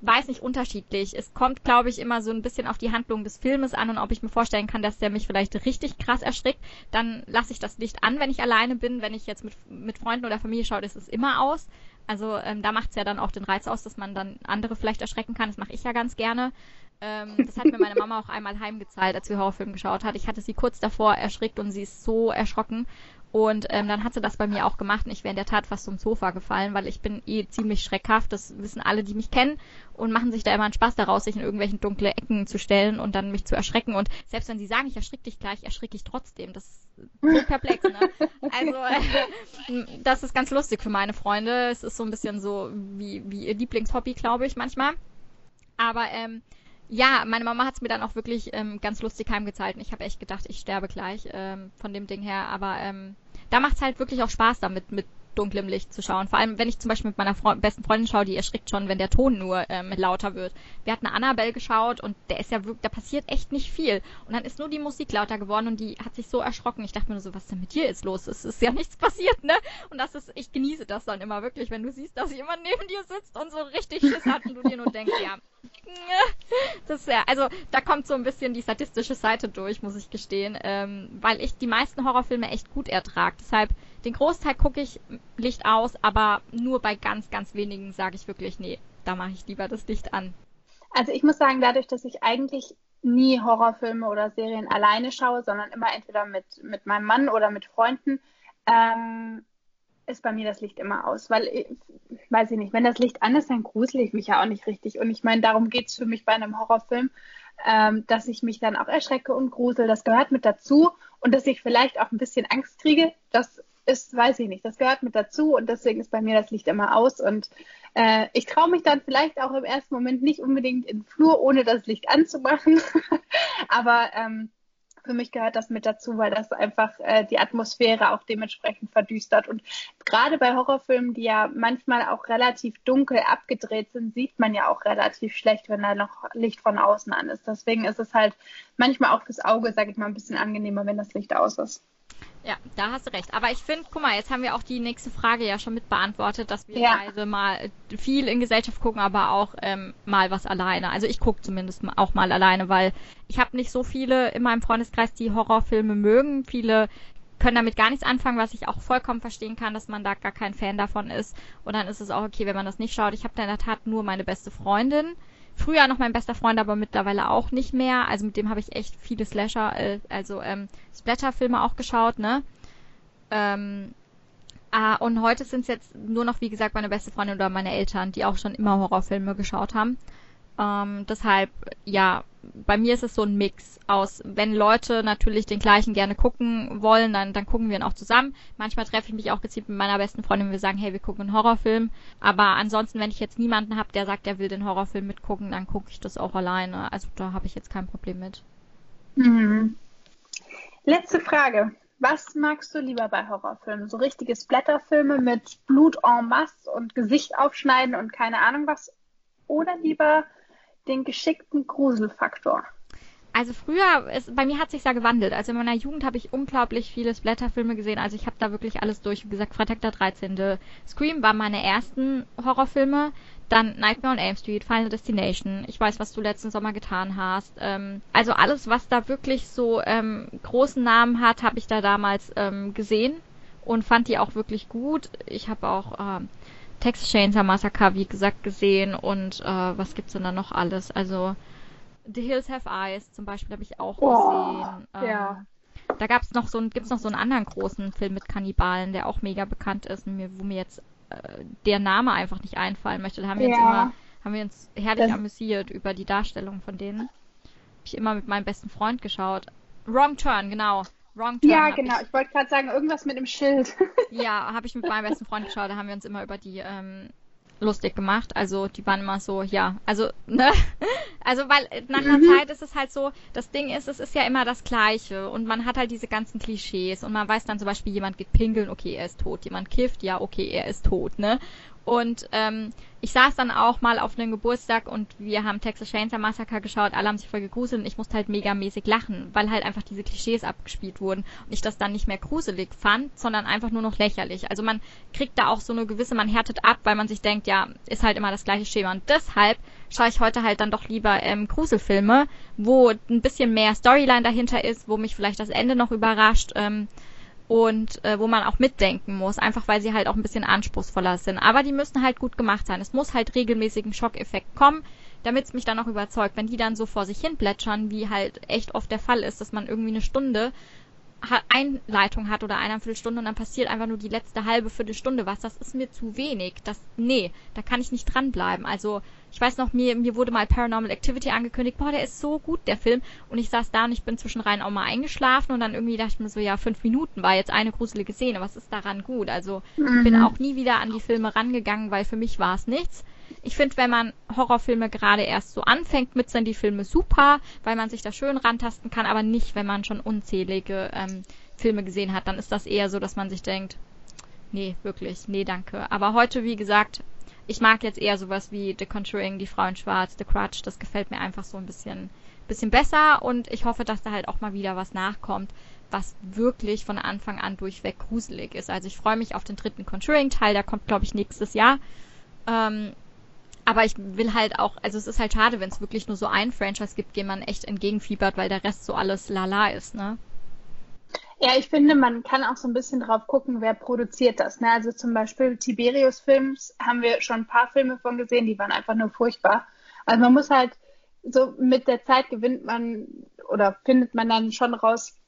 weiß nicht unterschiedlich. Es kommt, glaube ich, immer so ein bisschen auf die Handlung des Filmes an und ob ich mir vorstellen kann, dass der mich vielleicht richtig krass erschrickt, dann lasse ich das Licht an, wenn ich alleine bin. Wenn ich jetzt mit, mit Freunden oder Familie schaue, ist es immer aus. Also ähm, da macht es ja dann auch den Reiz aus, dass man dann andere vielleicht erschrecken kann. Das mache ich ja ganz gerne. Ähm, das hat mir meine Mama auch einmal heimgezahlt, als sie Horrorfilm geschaut hat. Ich hatte sie kurz davor erschrickt und sie ist so erschrocken. Und ähm, dann hat sie das bei mir auch gemacht und ich wäre in der Tat fast zum Sofa gefallen, weil ich bin eh ziemlich schreckhaft. Das wissen alle, die mich kennen und machen sich da immer einen Spaß daraus, sich in irgendwelchen dunkle Ecken zu stellen und dann mich zu erschrecken. Und selbst wenn sie sagen, ich erschrick dich gleich, erschrick ich trotzdem. Das ist so perplex, ne? Also äh, das ist ganz lustig für meine Freunde. Es ist so ein bisschen so wie, wie ihr Lieblingshobby, glaube ich, manchmal. Aber ähm, ja, meine Mama hat es mir dann auch wirklich ähm, ganz lustig heimgezahlt. Und ich habe echt gedacht, ich sterbe gleich ähm, von dem Ding her. Aber ähm, da macht es halt wirklich auch Spaß damit, mit dunklem Licht zu schauen. Vor allem, wenn ich zum Beispiel mit meiner Fre besten Freundin schaue, die erschrickt schon, wenn der Ton nur ähm, lauter wird. Wir hatten Annabelle geschaut und der ist ja da passiert echt nicht viel. Und dann ist nur die Musik lauter geworden und die hat sich so erschrocken. Ich dachte mir nur so, was denn mit dir ist los? Es ist ja nichts passiert, ne? Und das ist, ich genieße das dann immer wirklich, wenn du siehst, dass jemand neben dir sitzt und so richtig Schiss hat und du dir nur denkst, ja, das ist ja, also da kommt so ein bisschen die sadistische Seite durch, muss ich gestehen, ähm, weil ich die meisten Horrorfilme echt gut ertrage. Deshalb den Großteil gucke ich Licht aus, aber nur bei ganz, ganz wenigen sage ich wirklich, nee, da mache ich lieber das Licht an. Also ich muss sagen, dadurch, dass ich eigentlich nie Horrorfilme oder Serien alleine schaue, sondern immer entweder mit, mit meinem Mann oder mit Freunden, ähm, ist bei mir das Licht immer aus, weil, ich, weiß ich nicht, wenn das Licht an ist, dann grusel ich mich ja auch nicht richtig. Und ich meine, darum geht es für mich bei einem Horrorfilm, ähm, dass ich mich dann auch erschrecke und grusel. Das gehört mit dazu. Und dass ich vielleicht auch ein bisschen Angst kriege, das ist, weiß ich nicht, das gehört mit dazu. Und deswegen ist bei mir das Licht immer aus. Und äh, ich traue mich dann vielleicht auch im ersten Moment nicht unbedingt in den Flur, ohne das Licht anzumachen. Aber ähm, Für mich gehört das mit dazu, weil das einfach äh, die Atmosphäre auch dementsprechend verdüstert. Und gerade bei Horrorfilmen, die ja manchmal auch relativ dunkel abgedreht sind, sieht man ja auch relativ schlecht, wenn da noch Licht von außen an ist. Deswegen ist es halt manchmal auch fürs Auge, sage ich mal, ein bisschen angenehmer, wenn das Licht aus ist. Ja, da hast du recht. Aber ich finde, guck mal, jetzt haben wir auch die nächste Frage ja schon mit beantwortet, dass wir ja. beide mal viel in Gesellschaft gucken, aber auch ähm, mal was alleine. Also ich gucke zumindest auch mal alleine, weil ich habe nicht so viele in meinem Freundeskreis, die Horrorfilme mögen. Viele können damit gar nichts anfangen, was ich auch vollkommen verstehen kann, dass man da gar kein Fan davon ist. Und dann ist es auch okay, wenn man das nicht schaut. Ich habe da in der Tat nur meine beste Freundin früher noch mein bester Freund, aber mittlerweile auch nicht mehr. Also mit dem habe ich echt viele Slasher, äh, also ähm, Splatter-Filme auch geschaut, ne? Ähm, ah, und heute sind es jetzt nur noch, wie gesagt, meine beste Freundin oder meine Eltern, die auch schon immer Horrorfilme geschaut haben. Ähm, deshalb, ja, bei mir ist es so ein Mix aus, wenn Leute natürlich den gleichen gerne gucken wollen, dann, dann gucken wir ihn auch zusammen. Manchmal treffe ich mich auch gezielt mit meiner besten Freundin und wir sagen, hey, wir gucken einen Horrorfilm. Aber ansonsten, wenn ich jetzt niemanden habe, der sagt, er will den Horrorfilm mitgucken, dann gucke ich das auch alleine. Also da habe ich jetzt kein Problem mit. Mhm. Letzte Frage. Was magst du lieber bei Horrorfilmen? So richtige Splatterfilme mit Blut en masse und Gesicht aufschneiden und keine Ahnung was? Oder lieber den geschickten Gruselfaktor? Also früher, ist, bei mir hat sich ja gewandelt. Also in meiner Jugend habe ich unglaublich viele Splatter-Filme gesehen. Also ich habe da wirklich alles durch. Wie gesagt, Freitag der 13. Scream waren meine ersten Horrorfilme. Dann Nightmare on Elm Street, Final Destination. Ich weiß, was du letzten Sommer getan hast. Ähm, also alles, was da wirklich so ähm, großen Namen hat, habe ich da damals ähm, gesehen und fand die auch wirklich gut. Ich habe auch ähm, Texas Chainsaw Massacre, wie gesagt, gesehen und äh, was gibt's denn da noch alles? Also The Hills Have Eyes zum Beispiel habe ich auch oh, gesehen. Ähm, ja. Da gab's noch so gibt's noch so einen anderen großen Film mit Kannibalen, der auch mega bekannt ist, wo mir jetzt äh, der Name einfach nicht einfallen möchte. Da haben wir ja. uns immer, haben wir uns herrlich das amüsiert über die Darstellung von denen. Hab ich immer mit meinem besten Freund geschaut. Wrong Turn, genau. Wrong Turn. Ja, genau. Ich, ich wollte gerade sagen, irgendwas mit dem Schild. ja, habe ich mit meinem besten Freund geschaut. Da haben wir uns immer über die ähm, lustig gemacht. Also die waren immer so, ja, also, ne? Also weil nach einer mhm. Zeit ist es halt so, das Ding ist, es ist ja immer das Gleiche und man hat halt diese ganzen Klischees und man weiß dann zum Beispiel, jemand geht pinkeln, okay, er ist tot. Jemand kifft, ja, okay, er ist tot, ne? Und ähm, ich saß dann auch mal auf einem Geburtstag und wir haben Texas Chainsaw Massacre geschaut, alle haben sich voll gegruselt und ich musste halt megamäßig lachen, weil halt einfach diese Klischees abgespielt wurden und ich das dann nicht mehr gruselig fand, sondern einfach nur noch lächerlich. Also man kriegt da auch so eine gewisse, man härtet ab, weil man sich denkt, ja, ist halt immer das gleiche Schema. Und deshalb schaue ich heute halt dann doch lieber ähm, Gruselfilme, wo ein bisschen mehr Storyline dahinter ist, wo mich vielleicht das Ende noch überrascht. Ähm, und äh, wo man auch mitdenken muss, einfach weil sie halt auch ein bisschen anspruchsvoller sind. Aber die müssen halt gut gemacht sein. Es muss halt regelmäßig ein Schockeffekt kommen, damit es mich dann auch überzeugt. Wenn die dann so vor sich hin plätschern, wie halt echt oft der Fall ist, dass man irgendwie eine Stunde Einleitung hat oder eine Viertelstunde und dann passiert einfach nur die letzte halbe Viertelstunde was, das ist mir zu wenig. Das, nee, da kann ich nicht dranbleiben. Also, ich weiß noch, mir, mir wurde mal Paranormal Activity angekündigt, boah, der ist so gut, der Film. Und ich saß da und ich bin zwischenrein auch mal eingeschlafen und dann irgendwie dachte ich mir so, ja, fünf Minuten war jetzt eine gruselige Szene, was ist daran gut? Also, mhm. ich bin auch nie wieder an die Filme rangegangen, weil für mich war es nichts. Ich finde, wenn man Horrorfilme gerade erst so anfängt mit, sind die Filme super, weil man sich da schön rantasten kann, aber nicht, wenn man schon unzählige ähm, Filme gesehen hat. Dann ist das eher so, dass man sich denkt, nee, wirklich, nee, danke. Aber heute, wie gesagt, ich mag jetzt eher sowas wie The Conjuring, Die Frau in Schwarz, The Crutch. Das gefällt mir einfach so ein bisschen, bisschen besser und ich hoffe, dass da halt auch mal wieder was nachkommt, was wirklich von Anfang an durchweg gruselig ist. Also ich freue mich auf den dritten Conjuring-Teil, der kommt, glaube ich, nächstes Jahr. Ähm, aber ich will halt auch, also es ist halt schade, wenn es wirklich nur so ein Franchise gibt, dem man echt entgegenfiebert, weil der Rest so alles lala ist, ne? Ja, ich finde, man kann auch so ein bisschen drauf gucken, wer produziert das. Ne? Also zum Beispiel Tiberius Films haben wir schon ein paar Filme von gesehen, die waren einfach nur furchtbar. Also man muss halt so mit der Zeit gewinnt man oder findet man dann schon raus,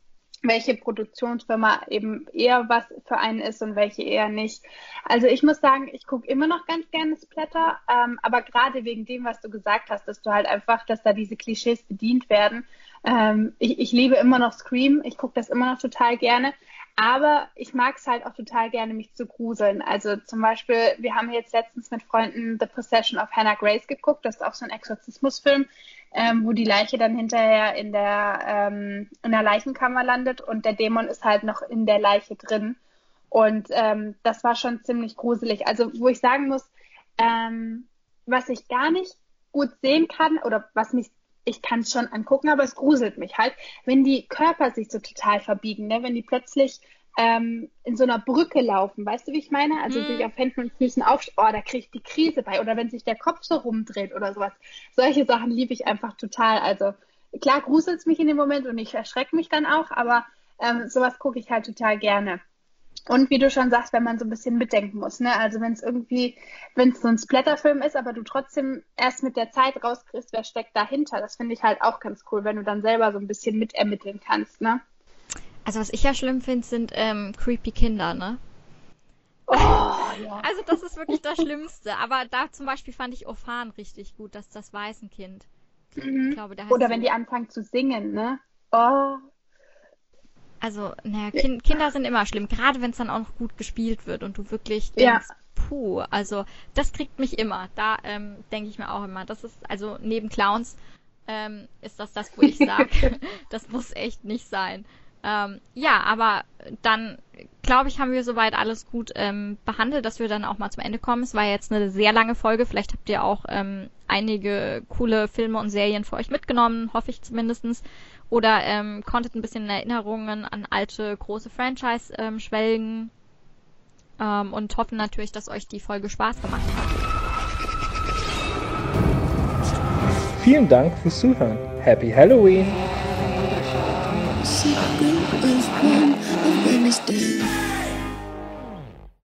welche Produktionsfirma eben eher was für einen ist und welche eher nicht. Also ich muss sagen, ich gucke immer noch ganz gerne Splatter, ähm, aber gerade wegen dem, was du gesagt hast, dass du halt einfach, dass da diese Klischees bedient werden. Ähm, ich, ich liebe immer noch Scream, ich gucke das immer noch total gerne. Aber ich mag es halt auch total gerne, mich zu gruseln. Also zum Beispiel, wir haben jetzt letztens mit Freunden The Possession of Hannah Grace geguckt. Das ist auch so ein Exorzismusfilm, ähm, wo die Leiche dann hinterher in der, ähm, in der Leichenkammer landet und der Dämon ist halt noch in der Leiche drin. Und ähm, das war schon ziemlich gruselig. Also wo ich sagen muss, ähm, was ich gar nicht gut sehen kann oder was mich ich kann es schon angucken, aber es gruselt mich halt, wenn die Körper sich so total verbiegen, ne? wenn die plötzlich ähm, in so einer Brücke laufen, weißt du, wie ich meine? Also mm. sich auf Händen und Füßen auf, oh, da kriege ich die Krise bei. Oder wenn sich der Kopf so rumdreht oder sowas. Solche Sachen liebe ich einfach total. Also klar gruselt es mich in dem Moment und ich erschrecke mich dann auch, aber ähm, sowas gucke ich halt total gerne. Und wie du schon sagst, wenn man so ein bisschen mitdenken muss, ne? Also wenn es irgendwie, wenn es so ein Splatterfilm ist, aber du trotzdem erst mit der Zeit rauskriegst, wer steckt dahinter, das finde ich halt auch ganz cool, wenn du dann selber so ein bisschen mitermitteln kannst, ne? Also was ich ja schlimm finde, sind ähm, creepy Kinder, ne? Oh, ja. Also das ist wirklich das Schlimmste. Aber da zum Beispiel fand ich Ophan richtig gut, das das Waisenkind. Mhm. Ich glaube, Oder wenn die anfangen zu singen, ne? Oh, also, naja, kind, Kinder sind immer schlimm, gerade wenn es dann auch noch gut gespielt wird und du wirklich denkst, ja. puh, also das kriegt mich immer. Da ähm, denke ich mir auch immer, das ist, also neben Clowns ähm, ist das das, wo ich sage, das muss echt nicht sein. Ähm, ja, aber dann glaube ich, haben wir soweit alles gut ähm, behandelt, dass wir dann auch mal zum Ende kommen. Es war jetzt eine sehr lange Folge. Vielleicht habt ihr auch ähm, einige coole Filme und Serien für euch mitgenommen, hoffe ich zumindestens oder ähm, konntet ein bisschen Erinnerungen an alte große Franchise ähm, schwelgen ähm, und hoffen natürlich, dass euch die Folge Spaß gemacht hat. Vielen Dank fürs Zuhören. Happy Halloween!